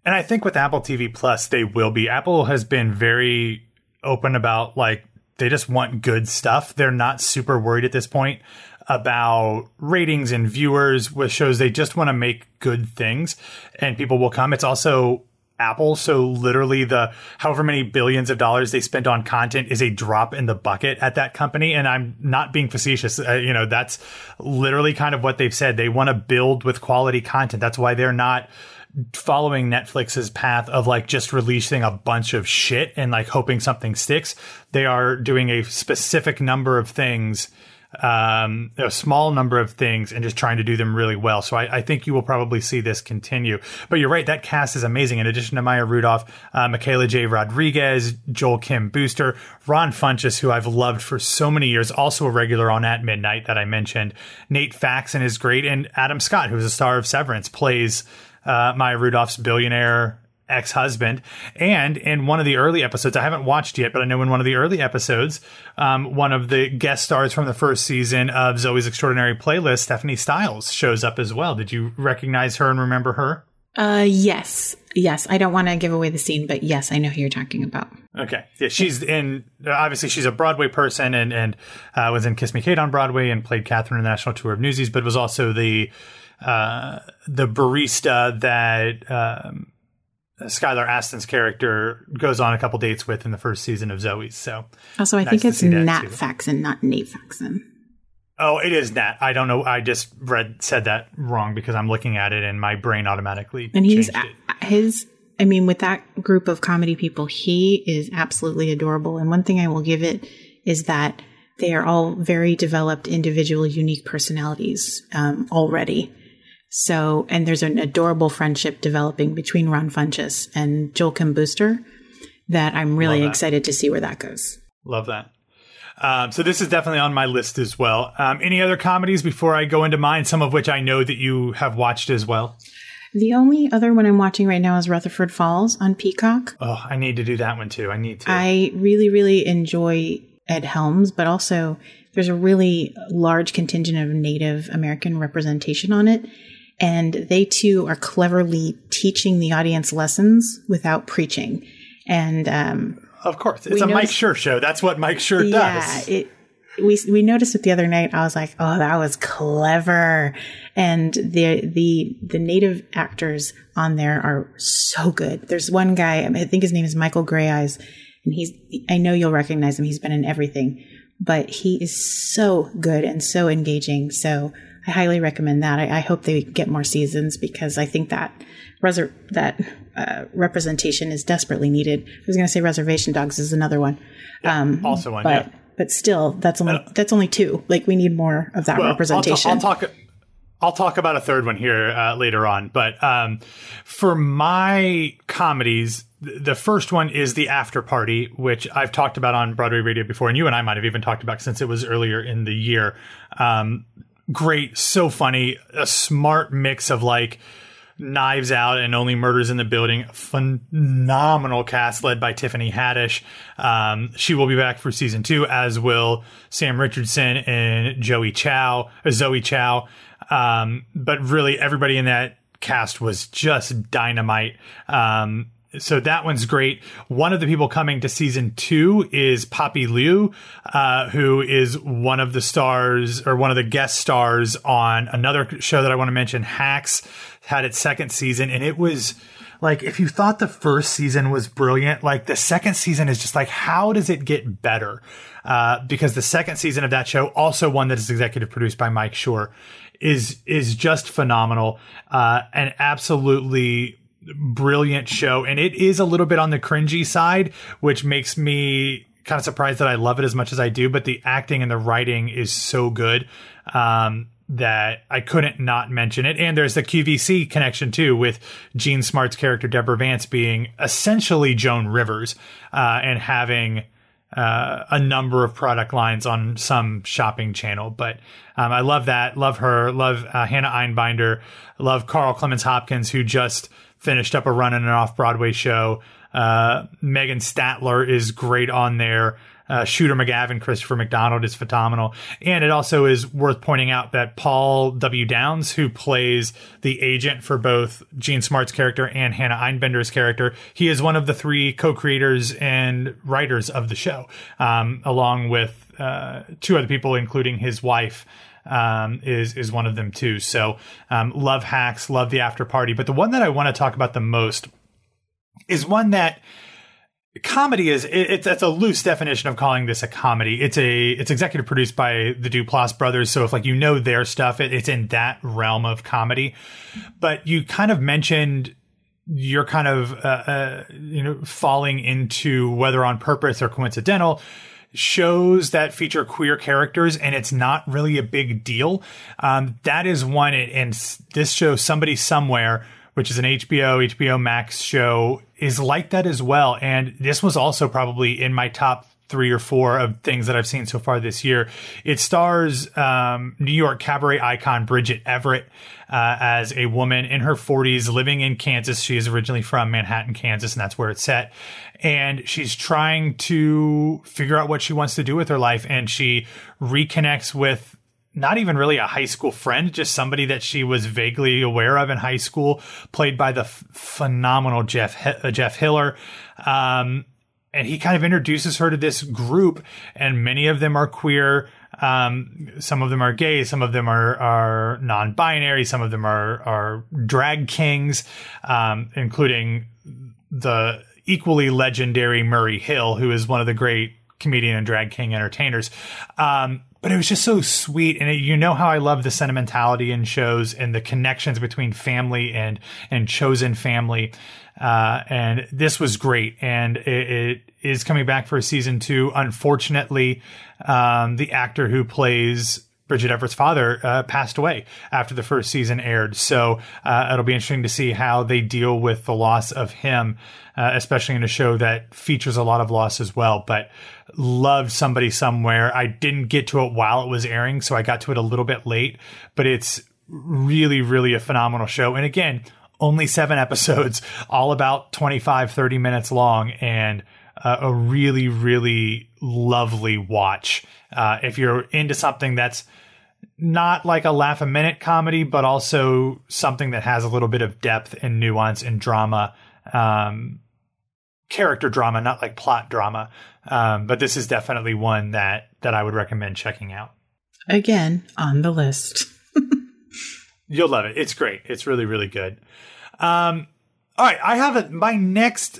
And I think with Apple TV Plus, they will be. Apple has been very open about like they just want good stuff. They're not super worried at this point about ratings and viewers with shows. They just want to make good things and people will come. It's also Apple. So literally the however many billions of dollars they spent on content is a drop in the bucket at that company. And I'm not being facetious. Uh, you know, that's literally kind of what they've said. They want to build with quality content. That's why they're not following Netflix's path of like just releasing a bunch of shit and like hoping something sticks. They are doing a specific number of things um, a small number of things and just trying to do them really well. So I, I, think you will probably see this continue. But you're right, that cast is amazing. In addition to Maya Rudolph, uh, Michaela J. Rodriguez, Joel Kim Booster, Ron Funches, who I've loved for so many years, also a regular on At Midnight that I mentioned. Nate Faxon is great, and Adam Scott, who's a star of Severance, plays uh, Maya Rudolph's billionaire ex husband. And in one of the early episodes, I haven't watched yet, but I know in one of the early episodes, um, one of the guest stars from the first season of Zoey's Extraordinary Playlist, Stephanie Styles, shows up as well. Did you recognize her and remember her? Uh, yes, yes. I don't want to give away the scene, but yes, I know who you're talking about. Okay, yeah, she's in. Obviously, she's a Broadway person, and and uh, was in Kiss Me Kate on Broadway, and played Catherine in the National Tour of Newsies, but was also the uh, the barista that um, Skylar Astin's character goes on a couple dates with in the first season of Zoey's. So also, I nice think it's Nat Faxon, not Nate Faxon. Oh, it is Nat. I don't know. I just read said that wrong because I'm looking at it and my brain automatically and he's his. I mean, with that group of comedy people, he is absolutely adorable. And one thing I will give it is that they are all very developed, individual, unique personalities um, already. So, and there's an adorable friendship developing between Ron Funches and Joel Kim Booster that I'm really that. excited to see where that goes. Love that. Um, so this is definitely on my list as well. Um, any other comedies before I go into mine? Some of which I know that you have watched as well. The only other one I'm watching right now is Rutherford Falls on Peacock. Oh, I need to do that one too. I need to. I really, really enjoy Ed Helms, but also there's a really large contingent of Native American representation on it. And they too are cleverly teaching the audience lessons without preaching. And um, of course, it's a noticed, Mike Schur show. That's what Mike Schur yeah, does. It, we we noticed it the other night. I was like, "Oh, that was clever," and the the the native actors on there are so good. There's one guy, I think his name is Michael Greyeyes, and he's I know you'll recognize him. He's been in everything, but he is so good and so engaging. So I highly recommend that. I, I, hope they get more seasons because I think that reser- that uh, representation is desperately needed. I was going to say Reservation Dogs is another one. Yeah, um, also one, but, yeah. But still, that's only uh, that's only two. Like we need more of that well, representation. I'll, t- I'll, talk. I'll talk about a third one here uh, later on. But um, for my comedies, the first one is the after party, which I've talked about on Broadway Radio before, and you and I might have even talked about since it was earlier in the year. Um, great, so funny, a smart mix of like Knives Out and Only Murders in the Building. Phenomenal cast led by Tiffany Haddish. Um, she will be back for season two, as will Sam Richardson and Joey Chow, Zoe Chao. Um, but really, everybody in that cast was just dynamite. Um, so that one's great. One of the people coming to season two is Poppy Liu, uh, who is one of the stars or one of the guest stars on another show that I want to mention. Hacks had its second season, and it was like if you thought the first season was brilliant, like the second season is just like how does it get better? Uh, because the second season of that show, also one that is executive produced by Mike Schur, is is just phenomenal uh, and absolutely brilliant show. And it is a little bit on the cringy side, which makes me kind of surprised that I love it as much as I do. But the acting and the writing is so good. Um, that I couldn't not mention it. And there's the QVC connection too with Jean Smart's character Deborah Vance being essentially Joan Rivers uh, and having uh, a number of product lines on some shopping channel. But um, I love that. Love her. Love uh, Hannah Einbinder. Love Carl Clemons Hopkins, who just finished up a run in an off Broadway show. Uh, Megan Stalter is great on there. Uh, Shooter McGavin, Christopher McDonald is phenomenal. And it also is worth pointing out that Paul W. Downs, who plays the agent for both Jean Smart's character and Hannah Einbinder's character, he is one of the three co-creators and writers of the show, um, along with uh, two other people, including his wife um, is is one of them too. So um, love hacks, love the after party. But the one that I want to talk about the most is one that comedy is it, it's, a loose definition of calling this a comedy. It's a it's executive produced by the Duplass brothers, so if like you know their stuff, it, it's in that realm of comedy. But you kind of mentioned you're kind of uh, uh, you know falling into whether on purpose or coincidental shows that feature queer characters and it's not really a big deal. Um, that is one, and this show, Somebody Somewhere, which is an HBO, HBO Max show, is like that as well. And this was also probably in my top three or four of things that I've seen so far this year. It stars um, New York cabaret icon Bridget Everett uh, as a woman in her 40s living in Kansas. She is originally from Manhattan, Kansas, and that's where it's set. And she's trying to figure out what she wants to do with her life. And she reconnects with not even really a high school friend, just somebody that she was vaguely aware of in high school, played by the f- phenomenal Jeff uh, Jeff Hiller. Um, and he kind of introduces her to this group, and many of them are queer. Um, some of them are gay, some of them are are non-binary, some of them are are drag kings, um, including the equally legendary Murray Hill, who is one of the great comedian and drag king entertainers. Um, but it was just so sweet, and it, you know how I love the sentimentality in shows and the connections between family and and chosen family. Uh, and this was great, and it, it is coming back for a season two. Unfortunately, um, the actor who plays Bridget Everett's father uh, passed away after the first season aired. So uh, it'll be interesting to see how they deal with the loss of him, uh, especially in a show that features a lot of loss as well. But loved somebody somewhere. I didn't get to it while it was airing, so I got to it a little bit late. But it's really, really a phenomenal show. And again, only seven episodes, all about 25, 30 minutes long, and uh, a really, really lovely watch. Uh, if you're into something that's not like a laugh a minute comedy, but also something that has a little bit of depth and nuance and drama, um, character drama, not like plot drama. Um, but this is definitely one that that I would recommend checking out. Again, on the list. You'll love it. It's great. It's really, really good. Um, all right, I have a, my next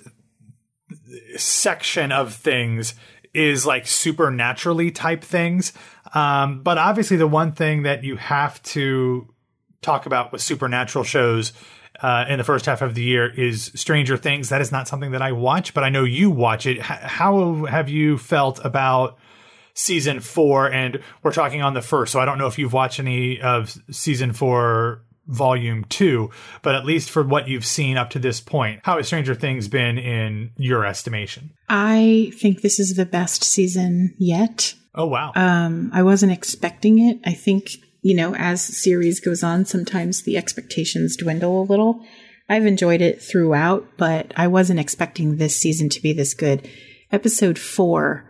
section of things is like supernaturally type things. Um, but obviously, the one thing that you have to talk about with supernatural shows uh, in the first half of the year is Stranger Things. That is not something that I watch, but I know you watch it. H- how have you felt about season four? And we're talking on the first, so I don't know if you've watched any of season four volume two, but at least for what you've seen up to this point, how has Stranger Things been in your estimation? I think this is the best season yet. Oh wow. Um, I wasn't expecting it. I think, you know, as series goes on, sometimes the expectations dwindle a little. I've enjoyed it throughout, but I wasn't expecting this season to be this good. Episode four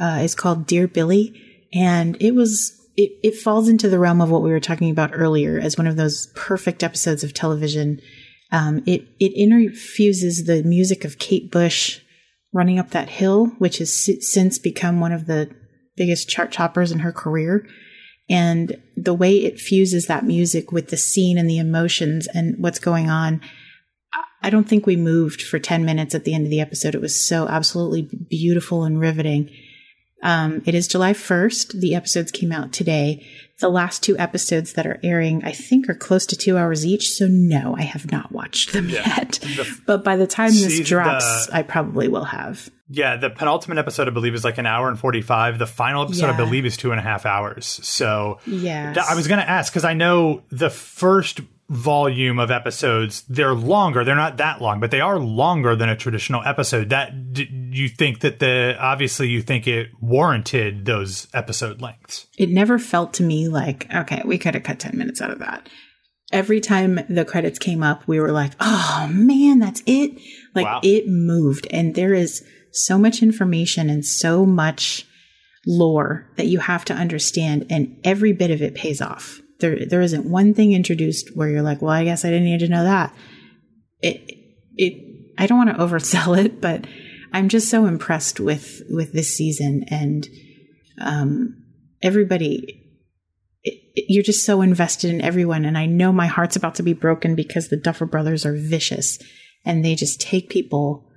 uh, is called Dear Billy, and it was it, it falls into the realm of what we were talking about earlier as one of those perfect episodes of television. Um, it it infuses the music of Kate Bush running up that hill, which has since become one of the biggest chart toppers in her career. And the way it fuses that music with the scene and the emotions and what's going on, I don't think we moved for 10 minutes at the end of the episode. It was so absolutely beautiful and riveting. Um, it is July 1st. The episodes came out today. The last two episodes that are airing, I think, are close to two hours each. So, no, I have not watched them yeah. yet. The, but by the time this drops, the, I probably will have. Yeah, the penultimate episode, I believe, is like an hour and 45. The final episode, yeah. I believe, is two and a half hours. So, yeah. I was going to ask because I know the first volume of episodes. They're longer. They're not that long but they are longer than a traditional episode. That you think that the obviously you think it warranted those episode lengths. It never felt to me like okay we could have cut 10 minutes out of that. Every time the credits came up we were like oh man that's it. Like wow. it moved. And there is so much information and so much lore that you have to understand and every bit of it pays off there, there isn't one thing introduced where you're like, well, I guess I didn't need to know that. It, it, I don't want to oversell it, but I'm just so impressed with, with this season and, um, everybody, it, it, you're just so invested in everyone. And I know my heart's about to be broken because the Duffer brothers are vicious and they just take people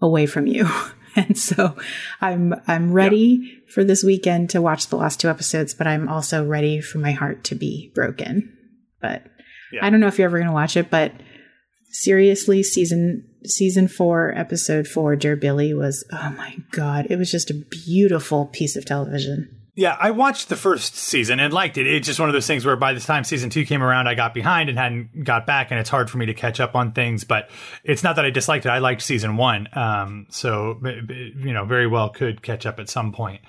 away from you. and so I'm I'm ready yep. for this weekend to watch the last two episodes, but I'm also ready for my heart to be broken. But yeah. I don't know if you're ever going to watch it, but seriously, season season four, episode four, Dear Billy was, oh my God, it was just a beautiful piece of television. Yeah, I watched the first season and liked it. It's just one of those things where by the time season two came around, I got behind and hadn't got back, and it's hard for me to catch up on things. But it's not that I disliked it; I liked season one, um, so you know, very well could catch up at some point.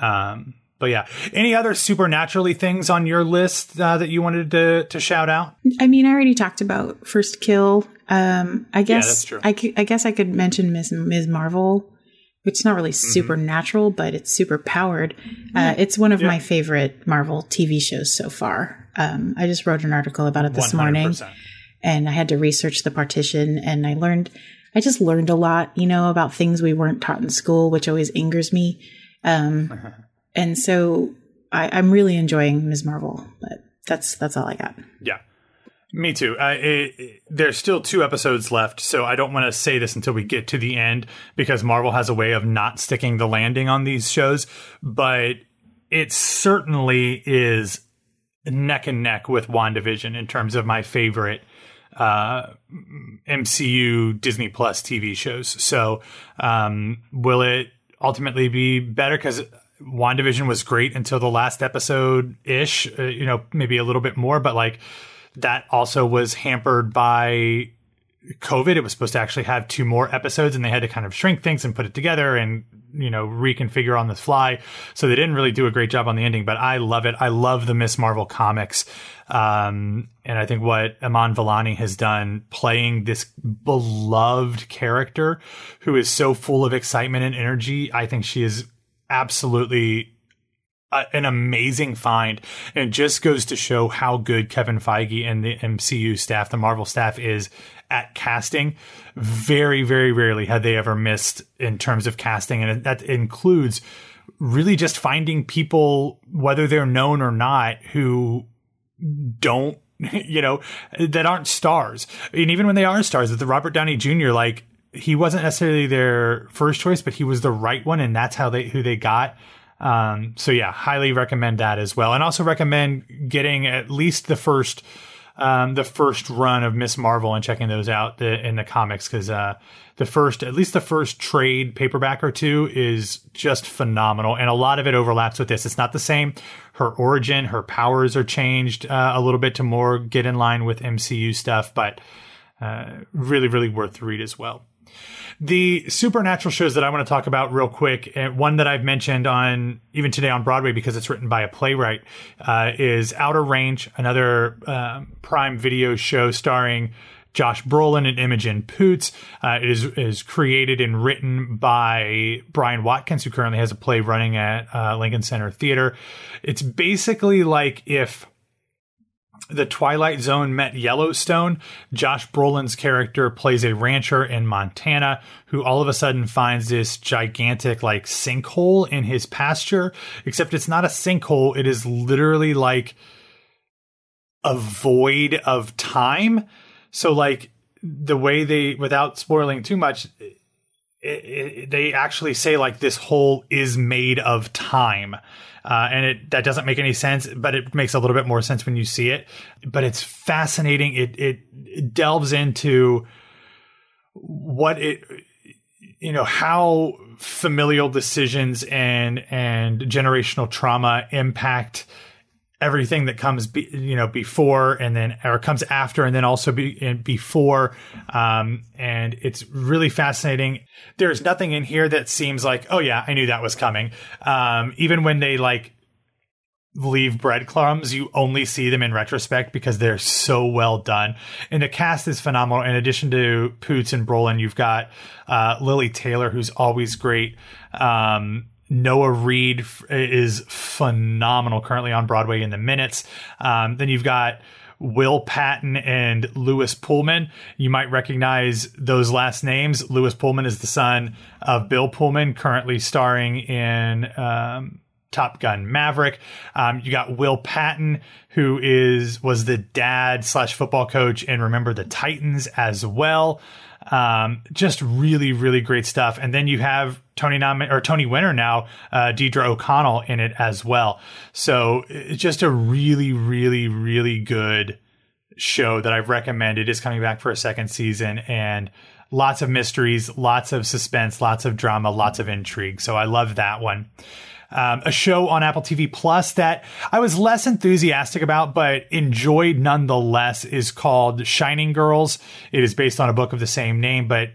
Um, but yeah, any other supernaturally things on your list uh, that you wanted to to shout out? I mean, I already talked about First Kill. Um, I guess yeah, that's true. I, could, I guess I could mention Ms. Ms. Marvel which is not really mm-hmm. supernatural, but it's super powered. Uh, it's one of my favorite Marvel TV shows so far. Um, I just wrote an article about it this 100%. morning, and I had to research the partition, and I learned, I just learned a lot, you know, about things we weren't taught in school, which always angers me. Um, and so I, I'm really enjoying Ms. Marvel, but that's that's all I got. Yeah. Me too. It, it, there's still two episodes left, so I don't want to say this until we get to the end because Marvel has a way of not sticking the landing on these shows. But it certainly is neck and neck with WandaVision in terms of my favorite uh, MCU Disney Plus TV shows. So, um, will it ultimately be better? Because WandaVision was great until the last episode ish, uh, you know, maybe a little bit more, but like that also was hampered by COVID. It was supposed to actually have two more episodes and they had to kind of shrink things and put it together and, you know, reconfigure on the fly. So they didn't really do a great job on the ending, but I love it. I love the Miss Marvel comics. Um, and I think what Iman Vellani has done playing this beloved character who is so full of excitement and energy, I think she is absolutely an amazing find and just goes to show how good Kevin Feige and the MCU staff, the Marvel staff is at casting. Very, very rarely had they ever missed in terms of casting. And that includes really just finding people, whether they're known or not, who don't, you know, that aren't stars. And even when they are stars, with the Robert Downey Jr., like, he wasn't necessarily their first choice, but he was the right one, and that's how they who they got. Um, so yeah, highly recommend that as well, and also recommend getting at least the first um, the first run of Miss Marvel and checking those out the, in the comics because uh, the first, at least the first trade paperback or two, is just phenomenal, and a lot of it overlaps with this. It's not the same. Her origin, her powers are changed uh, a little bit to more get in line with MCU stuff, but uh, really, really worth the read as well. The supernatural shows that I want to talk about real quick, and one that I've mentioned on even today on Broadway because it's written by a playwright, uh, is Outer Range, another uh, Prime Video show starring Josh Brolin and Imogen Poots. Uh, it is is created and written by Brian Watkins, who currently has a play running at uh, Lincoln Center Theater. It's basically like if the Twilight Zone met Yellowstone. Josh Brolin's character plays a rancher in Montana who all of a sudden finds this gigantic like sinkhole in his pasture, except it's not a sinkhole, it is literally like a void of time. So like the way they without spoiling too much it, it, they actually say like this hole is made of time uh, and it that doesn't make any sense, but it makes a little bit more sense when you see it. But it's fascinating. It it, it delves into what it you know how familial decisions and and generational trauma impact everything that comes be, you know before and then or comes after and then also be and before. Um, and it's really fascinating. There's nothing in here that seems like oh yeah i knew that was coming. Um, even when they like leave breadcrumbs you only see them in retrospect because they're so well done. And the cast is phenomenal. In addition to poots and brolin you've got uh, lili taylor who's always great. Um, Noah Reid is phenomenal currently on Broadway in the minutes. Um, then you've got Will Patton and Lewis Pullman. You might recognize those last names. Lewis Pullman is the son of Bill Pullman, currently starring in um, Top Gun Maverick. Um, you got Will Patton, who is was the dad slash football coach and Remember the Titans as well. Um, just really, really great stuff. And then you have Tony nom- or Tony winner now, uh, Deirdre O'Connell in it as well. So it's just a really, really, really good show that I've recommended is coming back for a second season and lots of mysteries, lots of suspense, lots of drama, lots of intrigue. So I love that one um, a show on Apple TV Plus that I was less enthusiastic about, but enjoyed nonetheless, is called Shining Girls. It is based on a book of the same name, but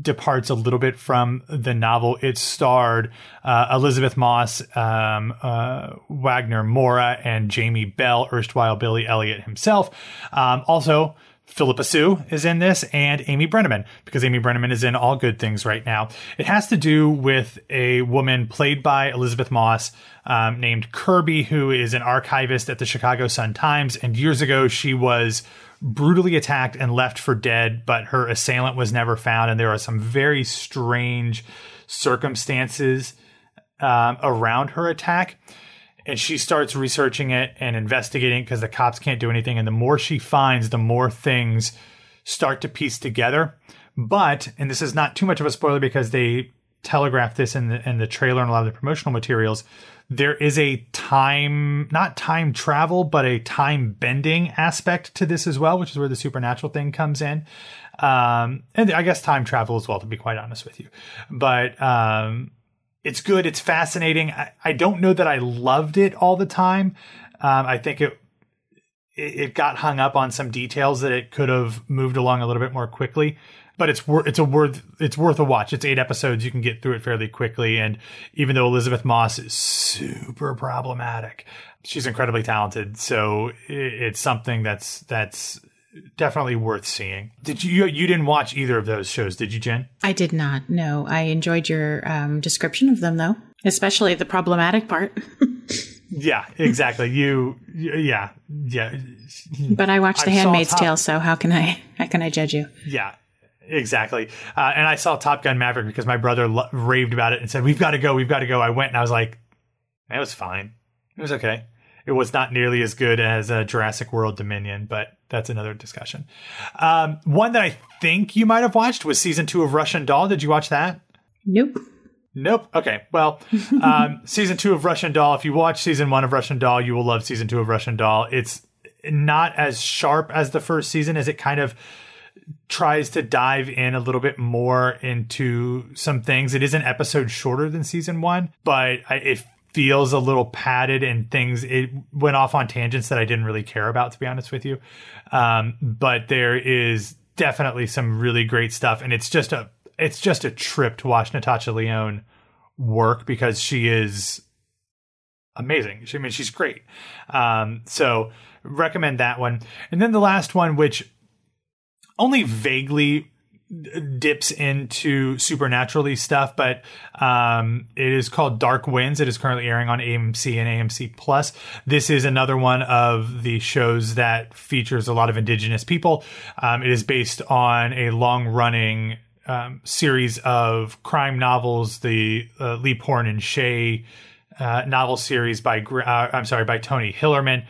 departs a little bit from the novel. It starred uh, Elisabeth Moss, um, uh, Wagner Moura, and Jamie Bell, erstwhile Billy Elliot himself. Um, also, Phillipa Soo is in this and Amy Brenneman because Amy Brenneman is in all good things right now. It has to do with a woman played by Elisabeth Moss um, named Kirby, who is an archivist at the Chicago Sun Times. And years ago, she was brutally attacked and left for dead, but her assailant was never found. And there are some very strange circumstances um, around her attack and she starts researching it and investigating because the cops can't do anything. And the more she finds, the more things start to piece together. But, and this is not too much of a spoiler because they telegraph this in the in the trailer and a lot of the promotional materials. There is a time, not time travel, but a time bending aspect to this as well, which is where the supernatural thing comes in. Um, and I guess time travel as well, to be quite honest with you. But um, it's good. It's fascinating. I, I, don't know that I loved it all the time. Um, I think it, it got hung up on some details that it could have moved along a little bit more quickly. But it's worth it's a worth it's worth a watch. It's eight episodes. You can get through it fairly quickly. And even though Elisabeth Moss is super problematic, she's incredibly talented. So it's something that's that's definitely worth seeing. Did you you didn't watch either of those shows, did you, Jen? I did not. No, I enjoyed your um, description of them though, especially the problematic part. yeah, exactly. You, yeah, yeah. But I watched The I Handmaid's Tale, so how can I how can I judge you? Yeah. Exactly. Uh, and I saw Top Gun Maverick because my brother lo- raved about it and said, We've got to go, we've got to go. I went and I was like, It was fine. It was okay it was not nearly as good as uh, Jurassic World Dominion, but that's another discussion. Um, one that I think you might have watched was season two of Russian Doll. Did you watch that? Nope. Nope. Okay. Well, um, season two of Russian Doll. If you watch season one of Russian Doll, you will love season two of Russian Doll. It's not as sharp as the first season, as it kind of tries to dive in a little bit more into some things. It is an episode shorter than season one, but it feels a little padded and things it went off on tangents that I didn't really care about to be honest with you. Um, but there is definitely some really great stuff and it's just a it's just a trip to watch Natasha Lyonne work because she is amazing. She, I mean she's great. Um, so recommend that one. And then the last one which only vaguely dips into supernaturally stuff, but um, it is called Dark Winds. It is currently airing on AMC and AMC Plus. This is another one of the shows that features a lot of indigenous people. Um, it is based on a long running um, series of crime novels, the uh, Leaphorn and Shea uh, novel series by uh, I'm sorry by Tony Hillerman.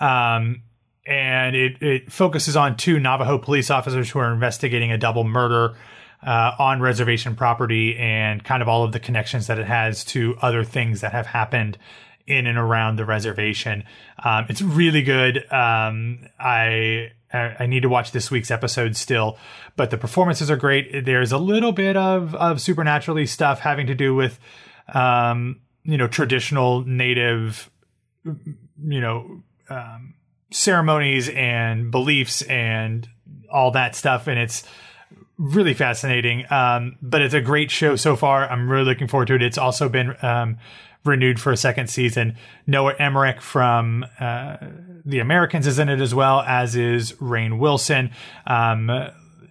Um, and it, it focuses on two Navajo police officers who are investigating a double murder uh, on reservation property and kind of all of the connections that it has to other things that have happened in and around the reservation. Um, it's really good. Um, I I need to watch this week's episode still, but the performances are great. There's a little bit of of supernaturally stuff having to do with um, you know traditional native you know um, ceremonies and beliefs and all that stuff. And it's really fascinating. Um, but it's a great show so far. I'm really looking forward to it. It's also been um, renewed for a second season. Noah Emmerich from uh, The Americans is in it as well, as is Rainn Wilson. Um,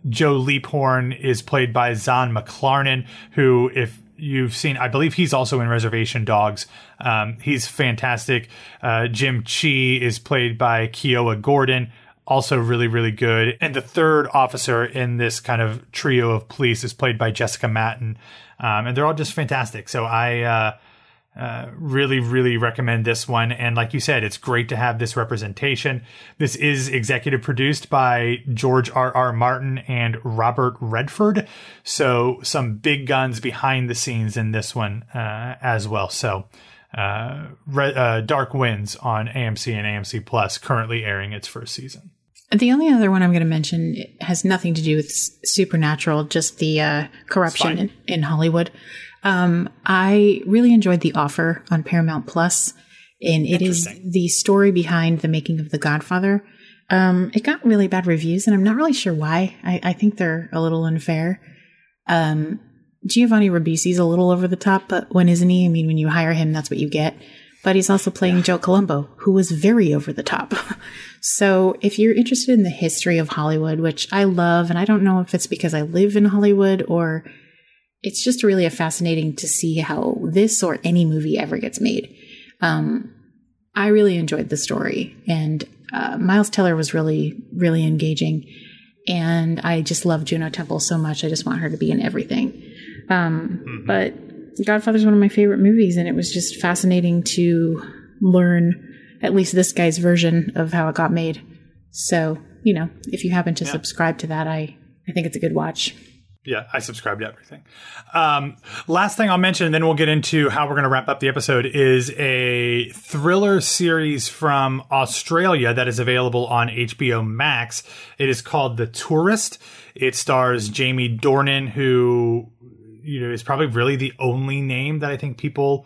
Joe Leaphorn is played by Zahn McClarnon, who, if you've seen, I believe he's also in Reservation Dogs. Um, he's fantastic. Uh, Jim Chee is played by Kiowa Gordon, also really, really good. And the third officer in this kind of trio of police is played by Jessica Matten. Um, and they're all just fantastic. So I, uh, uh, really, really recommend this one. And like you said, it's great to have this representation. This is executive produced by George R. R. Martin and Robert Redford. So some big guns behind the scenes in this one uh, as well. So uh, Re- uh, Dark Winds on AMC and AMC Plus, currently airing its first season. The only other one I'm going to mention has nothing to do with supernatural, just the uh, corruption in, in, Hollywood. Um, I really enjoyed The Offer on Paramount Plus, and it is the story behind the making of The Godfather. Um, it got really bad reviews, and I'm not really sure why. I, I think they're a little unfair. Um, Giovanni Ribisi's a little over the top, but when isn't he? I mean, when you hire him, that's what you get but he's also playing yeah. Joe Colombo, who was very over the top. so if you're interested in the history of Hollywood, which I love, and I don't know if it's because I live in Hollywood or it's just really a fascinating to see how this or any movie ever gets made. Um, I really enjoyed the story, and uh, Miles Teller was really, really engaging. And I just love Juno Temple so much. I just want her to be in everything. Um, mm-hmm. But Godfather's one of my favorite movies, and it was just fascinating to learn at least this guy's version of how it got made. So, you know, if you happen to yeah. subscribe to that, I, I think it's a good watch. Yeah, I subscribe to everything. Um, last thing I'll mention, and then we'll get into how we're going to wrap up the episode, is a thriller series from Australia that is available on HBO Max. It is called The Tourist. It stars Jamie Dornan, who you know is probably really the only name that I think people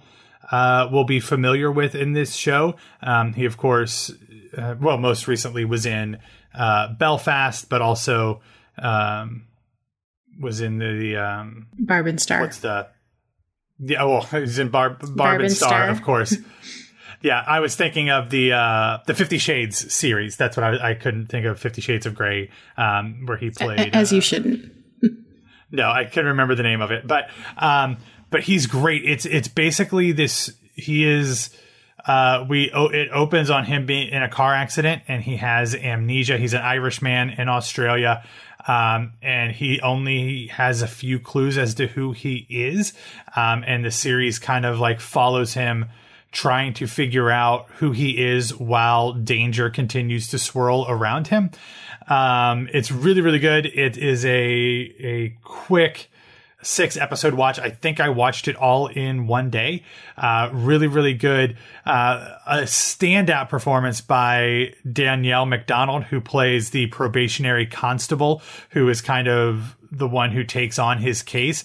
uh, will be familiar with in this show. Um, he, of course, uh, well, most recently was in uh, Belfast, but also um, was in the, the um, Barb and Star. What's the yeah? Well, he's in Barb Barb, Barb and Star, Star, of course. yeah, I was thinking of the uh, the Fifty Shades series. That's what I, I couldn't think of. Fifty Shades of Grey, um, where he played. As you uh, shouldn't. No, I not remember the name of it, but um, but he's great. It's it's basically this. He is. Uh, we oh, it opens on him being in a car accident and he has amnesia. He's an Irishman in Australia, um, and he only has a few clues as to who he is. Um, and the series kind of like follows him trying to figure out who he is while danger continues to swirl around him. Um, it's really, really good. It is a a quick six episode watch. I think I watched it all in one day. Uh, really, really good. Uh, a standout performance by Danielle Macdonald, who plays the probationary constable, who is kind of the one who takes on his case.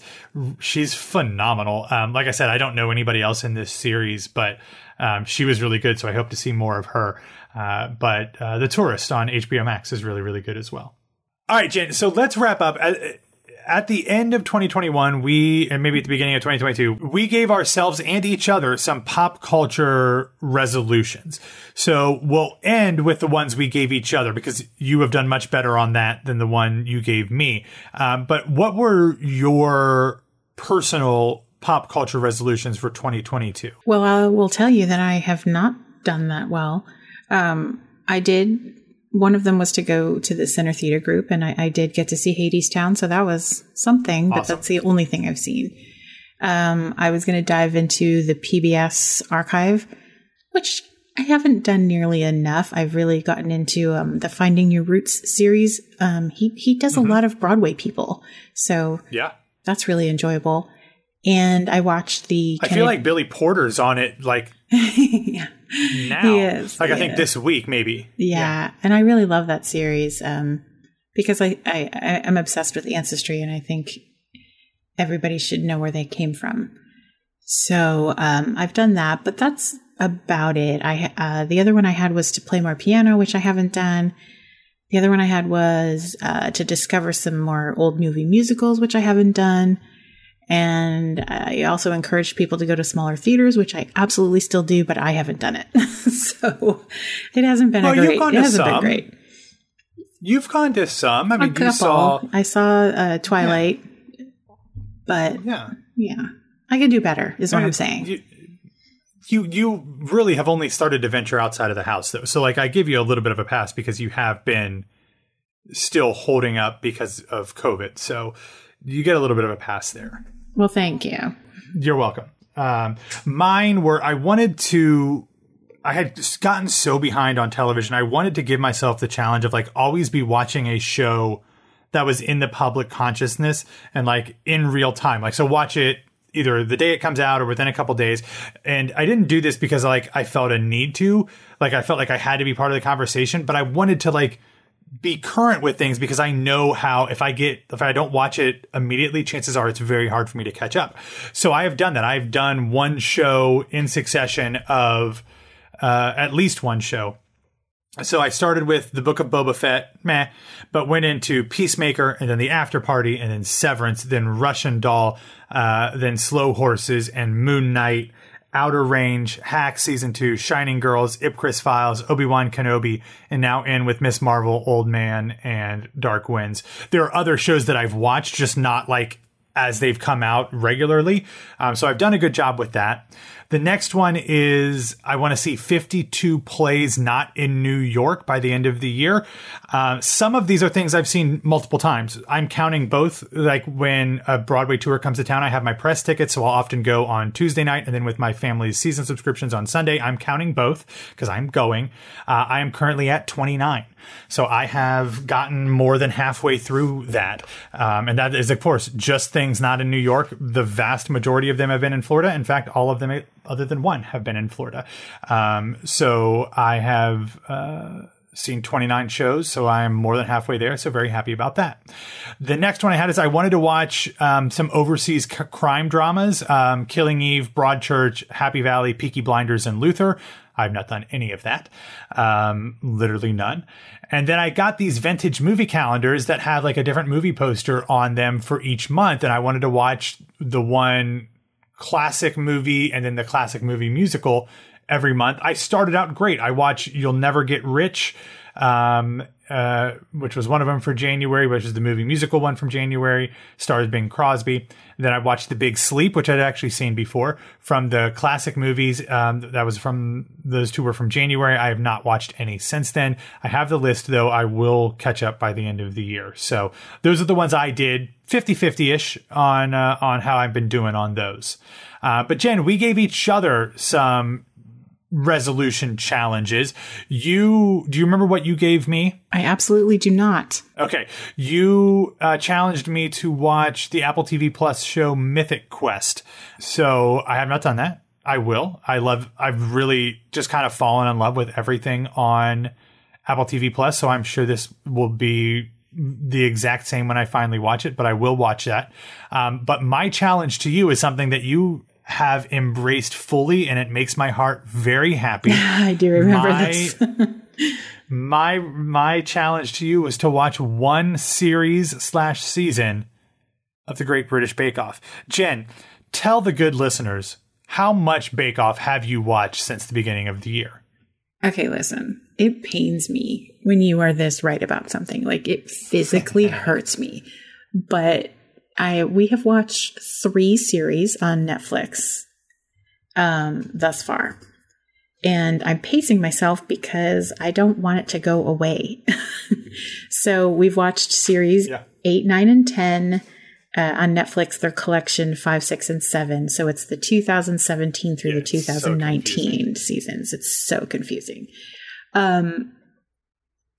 She's phenomenal. Um, like I said, I don't know anybody else in this series, but um, she was really good. So I hope to see more of her. Uh, but uh, The Tourist on HBO Max is really, really good as well. All right, Jen. So let's wrap up. At, at the end of 2021, we, and maybe at the beginning of 2022, we gave ourselves and each other some pop culture resolutions. So we'll end with the ones we gave each other because you have done much better on that than the one you gave me. Um, but what were your personal pop culture resolutions for 2022? Well, I will tell you that I have not done that well. Um, I did. One of them was to go to the Center Theatre Group, and I, I did get to see Hadestown, so that was something. Awesome. But that's the only thing I've seen. Um, I was going to dive into the PBS archive, which I haven't done nearly enough. I've really gotten into um, the Finding Your Roots series. Um, he he does mm-hmm. a lot of Broadway people, so yeah, that's really enjoyable. And I watched the. I feel like Billy Porter's on it, like yeah now. He is. Like I think is. this week, maybe. Yeah. yeah. and I really love that series um, because I, I I am obsessed with ancestry, and I think everybody should know where they came from. So um, I've done that, but that's about it. I uh, the other one I had was to play more piano, which I haven't done. The other one I had was uh, to discover some more old movie musicals, which I haven't done. And I also encouraged people to go to smaller theaters, which I absolutely still do, but I haven't done it. so it hasn't been well, a great. It hasn't some. been great. You've gone to some. I mean, you saw. I saw uh, Twilight, yeah. but yeah, yeah, I could do better. Is what I'm saying. You, you you really have only started to venture outside of the house though. So like I give you a little bit of a pass because you have been still holding up because of COVID. So you get a little bit of a pass there. Well, thank you. You're welcome. Um, mine were I wanted to. I had gotten so behind on television. I wanted to give myself the challenge of like always be watching a show that was in the public consciousness and like in real time. Like so, watch it either the day it comes out or within a couple days. And I didn't do this because like I felt a need to. Like I felt like I had to be part of the conversation, but I wanted to like be current with things because I know how if I get if I don't watch it immediately, chances are it's very hard for me to catch up. So I have done that. I've done one show in succession of uh, at least one show. So I started with the Book of Boba Fett, meh, but went into Peacemaker and then the After Party and then Severance, then Russian Doll, uh, then Slow Horses and Moon Knight Outer Range, Hacks Season 2, Shining Girls, Ipcress Files, Obi-Wan Kenobi, and now in with Miss Marvel, Old Man, and Dark Winds. There are other shows that I've watched, just not like as they've come out regularly. Um, so I've done a good job with that. The next one is I want to see 52 plays not in New York by the end of the year. Uh, some of these are things I've seen multiple times. I'm counting both. Like when a Broadway tour comes to town, I have my press tickets, so I'll often go on Tuesday night, and then with my family's season subscriptions on Sunday, I'm counting both because I'm going. Uh, I am currently at 29. So I have gotten more than halfway through that. Um, and that is, of course, just things not in New York. The vast majority of them have been in Florida. In fact, all of them, other than one, have been in Florida. Um, so I have. Uh, seen 29 shows, so I'm more than halfway there. So very happy about that. The next one I had is I wanted to watch um, some overseas c- crime dramas: um, Killing Eve, Broadchurch, Happy Valley, Peaky Blinders, and Luther. I've not done any of that, um, literally none. And then I got these vintage movie calendars that have like a different movie poster on them for each month, and I wanted to watch the one classic movie and then the classic movie musical every month. I started out great. I watch You'll Never Get Rich, um, uh, which was one of them for January, which is the movie musical one from January, stars Bing Crosby. Then I watched The Big Sleep, which I'd actually seen before from the classic movies. Um, that was from those two were from January. I have not watched any since then. I have the list though. I will catch up by the end of the year. So those are the ones I did 50 50 ish on, uh, on how I've been doing on those. Uh, but Jen, we gave each other some resolution challenges. You do you remember what you gave me? I absolutely do not. Okay, you uh, challenged me to watch the Apple TV Plus show Mythic Quest. So I have not done that. I will. I love. I've really just kind of fallen in love with everything on Apple TV Plus. So I'm sure this will be the exact same when I finally watch it, but I will watch that. Um, but my challenge to you is something that you have embraced fully, and it makes my heart very happy. I do remember my, this. my my challenge to you was to watch one series slash season of the Great British Bake Off. Jen, tell the good listeners how much Bake Off have you watched since the beginning of the year? Okay, listen. It pains me when you are this right about something. Like it physically hurts me. But I we have watched three series on Netflix um, thus far. And I'm pacing myself because I don't want it to go away. so we've watched series yeah. 8, 9, and 10 uh, on Netflix, their collection 5, 6, and 7. So it's the 2017 through yeah, the 2019 so seasons. It's so confusing. Um,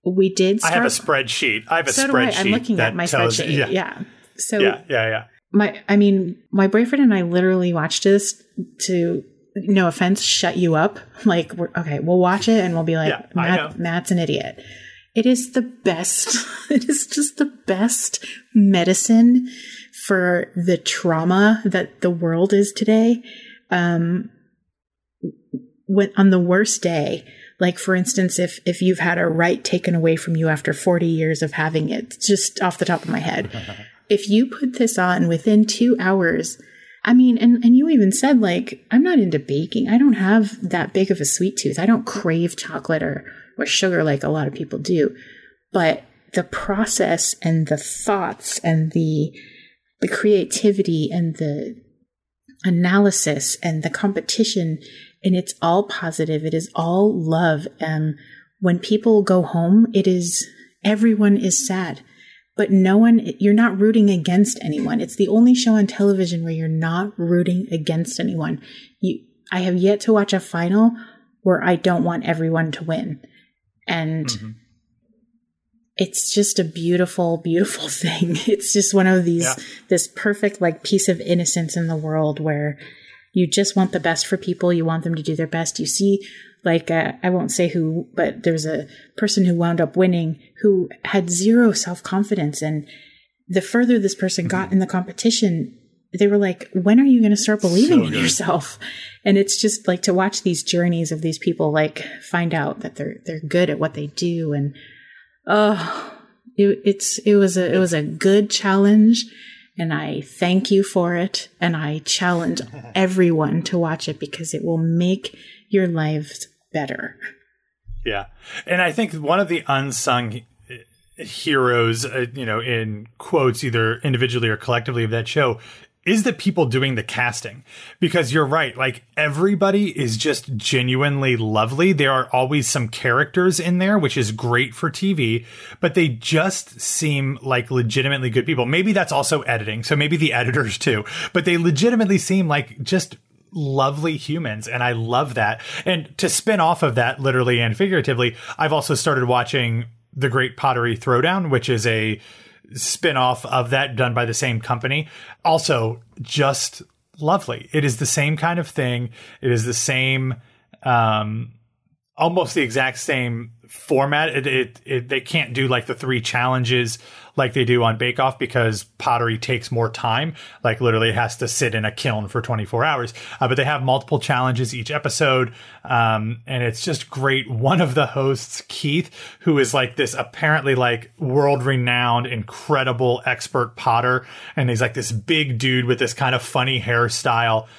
we did start, I have a spreadsheet. I have a so spreadsheet. I. am looking at my spreadsheet. Yeah. yeah. So yeah, yeah, yeah. My, I mean, my boyfriend and I literally watched this to, no offense, shut you up. Like, we're okay. We'll watch it and we'll be like, yeah, Matt, Matt's an idiot. It is the best. It is just the best medicine for the trauma that the world is today. Um, when on the worst day, like for instance, if if you've had a right taken away from you after 40 years of having it, just off the top of my head. if you put this on within two hours, I mean, and, and you even said, like, I'm not into baking. I don't have that big of a sweet tooth. I don't crave chocolate or, or sugar like a lot of people do. But the process and the thoughts and the, the creativity and the analysis and the competition, and it's all positive. It is all love. Um, when people go home, it is, everyone is sad but no one, you're not rooting against anyone. It's the only show on television where you're not rooting against anyone. You, I have yet to watch a final where I don't want everyone to win. And mm-hmm. it's just a beautiful, beautiful thing. It's just one of these, yeah. this perfect like piece of innocence in the world where you just want the best for people. You want them to do their best. You see Like, uh, I won't say who, but there's a person who wound up winning who had zero self confidence. And the further this person got mm-hmm. in the competition, they were like, when are you going to start believing so in yourself? And it's just like to watch these journeys of these people, like find out that they're, they're good at what they do. And, oh, it, it's, it was a, it was a good challenge and I thank you for it. And I challenge everyone to watch it because it will make your lives better. Yeah. And I think one of the unsung heroes, uh, you know, in quotes, either individually or collectively of that show is the people doing the casting because you're right like everybody is just genuinely lovely there are always some characters in there which is great for TV but they just seem like legitimately good people maybe that's also editing so maybe the editors too but they legitimately seem like just lovely humans and I love that and to spin off of that literally and figuratively I've also started watching the Great Pottery Throwdown which is a spin-off of that done by the same company. Also just lovely. It is the same kind of thing. It is the same um almost the exact same format. It, it, it, they can't do like the three challenges like they do on Bake Off because pottery takes more time. Like literally, it has to sit in a kiln for 24 hours. Uh, but they have multiple challenges each episode, um, and it's just great. One of the hosts, Keith, who is like this apparently like world renowned, incredible expert potter, and he's like this big dude with this kind of funny hairstyle.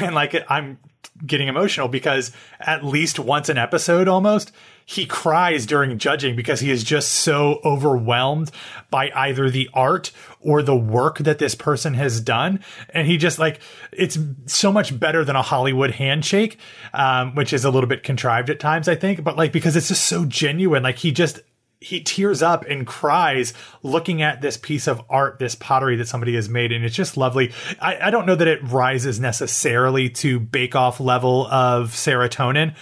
And like I'm getting emotional because at least once an episode almost he cries during judging because he is just so overwhelmed by either the art or the work that this person has done. And he just like, it's so much better than a Hollywood handshake, um, which is a little bit contrived at times, I think. But like, because it's just so genuine, like he just, he tears up and cries looking at this piece of art, this pottery that somebody has made, and it's just lovely. I, I, don't know that it rises necessarily to bake off level of serotonin,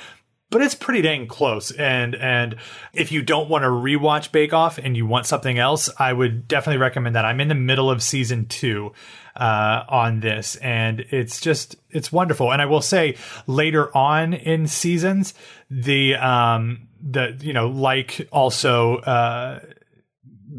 but it's pretty dang close. And and if you don't want to rewatch Bake Off and you want something else, I would definitely recommend that. I'm in the middle of season two uh, on this, and it's just it's wonderful. And I will say later on in seasons, the um the you know like also uh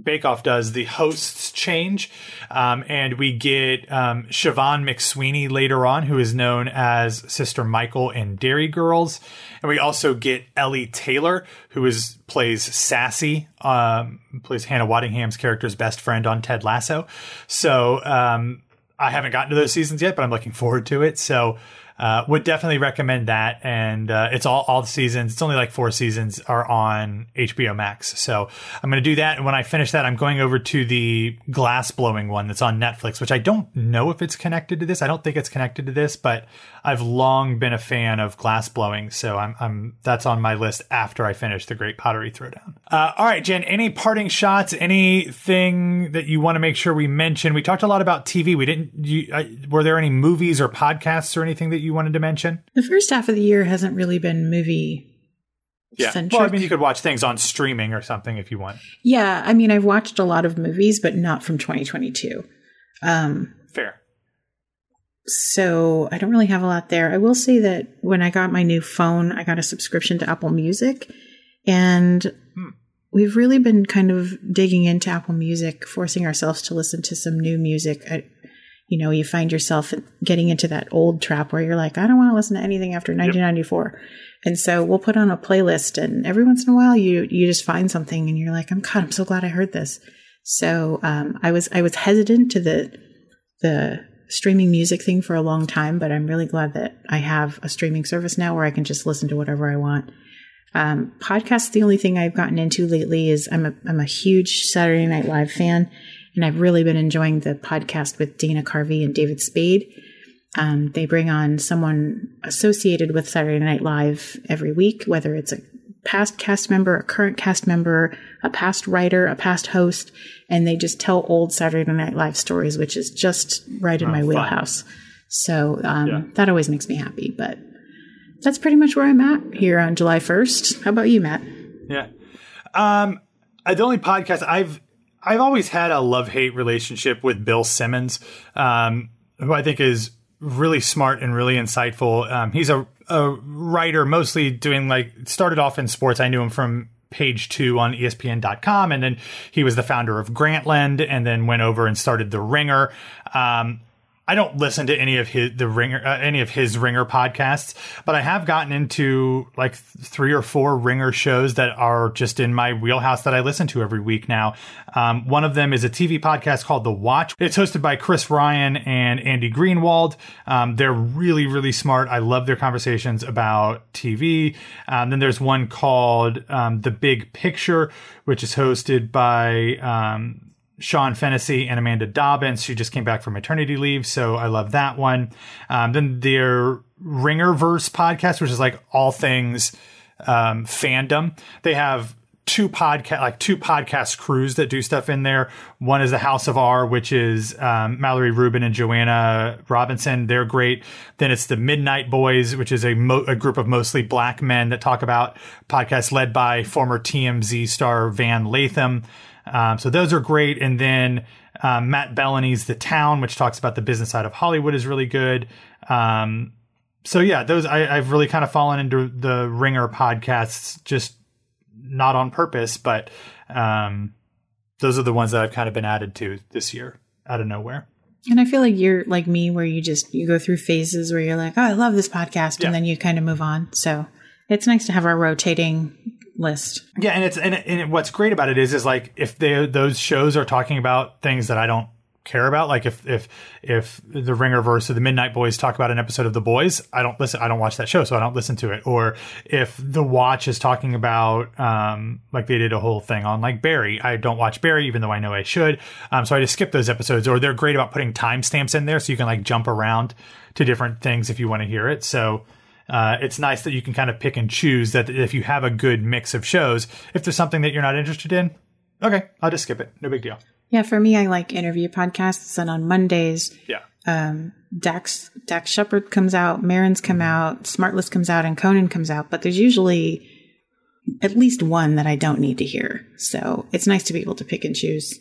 Bake Off does, the hosts change, um, and we get um, Siobhan McSweeney later on, who is known as Sister Michael in Derry Girls, and we also get Ellie Taylor, who is plays Sassy, um, plays Hannah Waddingham's character's best friend on Ted Lasso. So um, I haven't gotten to those seasons yet, but I'm looking forward to it. So uh, would definitely recommend that. And uh, it's all all the seasons. It's only like four seasons are on HBO Max. So I'm going to do that. And when I finish that, I'm going over to the glass blowing one that's on Netflix, which I don't know if it's connected to this. I don't think it's connected to this, but I've long been a fan of glass blowing. So I'm, I'm that's on my list after I finish the Great Pottery Throwdown. Uh, all right, Jen. Any parting shots? Anything that you want to make sure we mention? We talked a lot about TV. We didn't. You, uh, were there any movies or podcasts or anything that you wanted to mention? The first half of the year hasn't really been movie yeah. Centric. Well, I mean, you could watch things on streaming or something if you want. Yeah. I mean, I've watched a lot of movies, but not from 2022. Um, Fair. So I don't really have a lot there. I will say that when I got my new phone, I got a subscription to Apple Music. And hmm. we've really been kind of digging into Apple Music, forcing ourselves to listen to some new music. I, you know, you find yourself getting into that old trap where you're like, I don't want to listen to anything after 1994. Yep. And so we'll put on a playlist and every once in a while you, you just find something and you're like, I'm God, I'm so glad I heard this. So, um, I was, I was hesitant to the, the streaming music thing for a long time, but I'm really glad that I have a streaming service now where I can just listen to whatever I want. Um, podcasts, the only thing I've gotten into lately is I'm a, I'm a huge Saturday Night Live fan and I've really been enjoying the podcast with Dana Carvey and David Spade. Um, they bring on someone associated with Saturday Night Live every week, whether it's a past cast member, a current cast member, a past writer, a past host, and they just tell old Saturday Night Live stories, which is just right in oh, my wheelhouse. So um, yeah. that always makes me happy. But that's pretty much where I'm at here on July 1st. How about you, Matt? Yeah. Um, the only podcast I've I've always had a love hate relationship with Bill Simmons, um, who I think is really smart and really insightful. Um, he's a a writer, mostly doing like started off in sports. I knew him from page two on ESPN.com, and then he was the founder of Grantland, and then went over and started the Ringer. Um, I don't listen to any of his the ringer uh, any of his ringer podcasts, but I have gotten into like three or four ringer shows that are just in my wheelhouse that I listen to every week now. Um, one of them is a TV podcast called The Watch. It's hosted by Chris Ryan and Andy Greenwald. Um, they're really really smart. I love their conversations about TV. Um, then there's one called um, The Big Picture, which is hosted by um, Sean Fennessy and Amanda Dobbins. She just came back from maternity leave, so I love that one. Um, then their Ringerverse podcast, which is like all things um, fandom. They have two podcast like two podcast crews that do stuff in there. One is the House of R, which is um, Mallory Rubin and Joanna Robinson. They're great. Then it's the Midnight Boys, which is a, mo- a group of mostly black men that talk about podcasts led by former TMZ star Van Lathan. Um, so those are great. And then um, Matt Belloni's The Town, which talks about the business side of Hollywood, is really good. Um, so yeah, those I, have really kind of fallen into the Ringer podcasts, just not on purpose, but um, those are the ones that I've kind of been added to this year out of nowhere. And I feel like you're like me, where you just you go through phases where you're like, oh, I love this podcast, yeah. and then you kind of move on. So it's nice to have our rotating list. Yeah, and it's and, and what's great about it is is like if they those shows are talking about things that I don't care about, like if if if the Ringerverse or the Midnight Boys talk about an episode of The Boys, I don't listen. I don't watch that show, so I don't listen to it. Or if The Watch is talking about um like they did a whole thing on like Barry, I don't watch Barry even though I know I should. Um, so I just skip those episodes. Or they're great about putting timestamps in there so you can like jump around to different things if you want to hear it. So uh, it's nice that you can kind of pick and choose that if you have a good mix of shows, if there's something that you're not interested in, okay, I'll just skip it. No big deal. Yeah, for me, I like interview podcasts, and on Mondays, yeah, um, Dax Dax Shepard comes out, Maron's come out, Smartless comes out, and Conan comes out. But there's usually at least one that I don't need to hear, so it's nice to be able to pick and choose.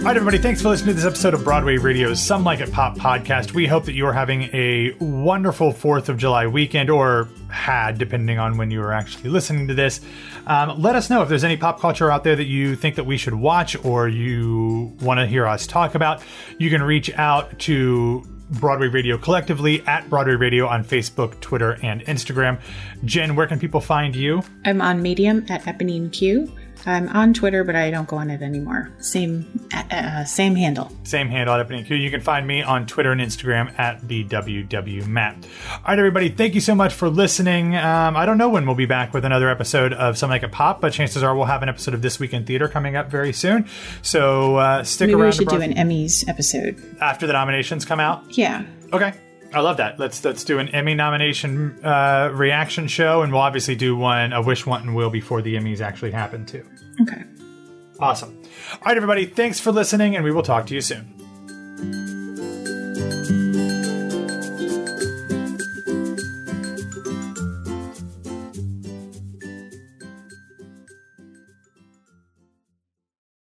All right, everybody, thanks for listening to this episode of Broadway Radio's Some Like It Pop podcast. We hope that you are having a wonderful 4th of July weekend, or had, depending on when you are actually listening to this. Um, let us know if there's any pop culture out there that you think that we should watch or you want to hear us talk about. You can reach out to Broadway Radio collectively at Broadway Radio on Facebook, Twitter, and Instagram. Jen, where can people find you? I'm on Medium at Eponine Q. I'm on Twitter, but I don't go on it anymore. Same, uh, uh same handle. Same handle at Q. You can find me on Twitter and Instagram at bwwmatt. All right, everybody, thank you so much for listening. Um, I don't know when we'll be back with another episode of Some Like It Pop, but chances are we'll have an episode of This Week in Theater coming up very soon. So uh, stick Maybe around. we should do an Emmys episode after the nominations come out. Yeah. Okay. I love that. Let's let's do an Emmy nomination uh, reaction show, and we'll obviously do one a Wish, Want, and Will before the Emmys actually happen too. Okay. Awesome. All right, everybody. Thanks for listening, and we will talk to you soon.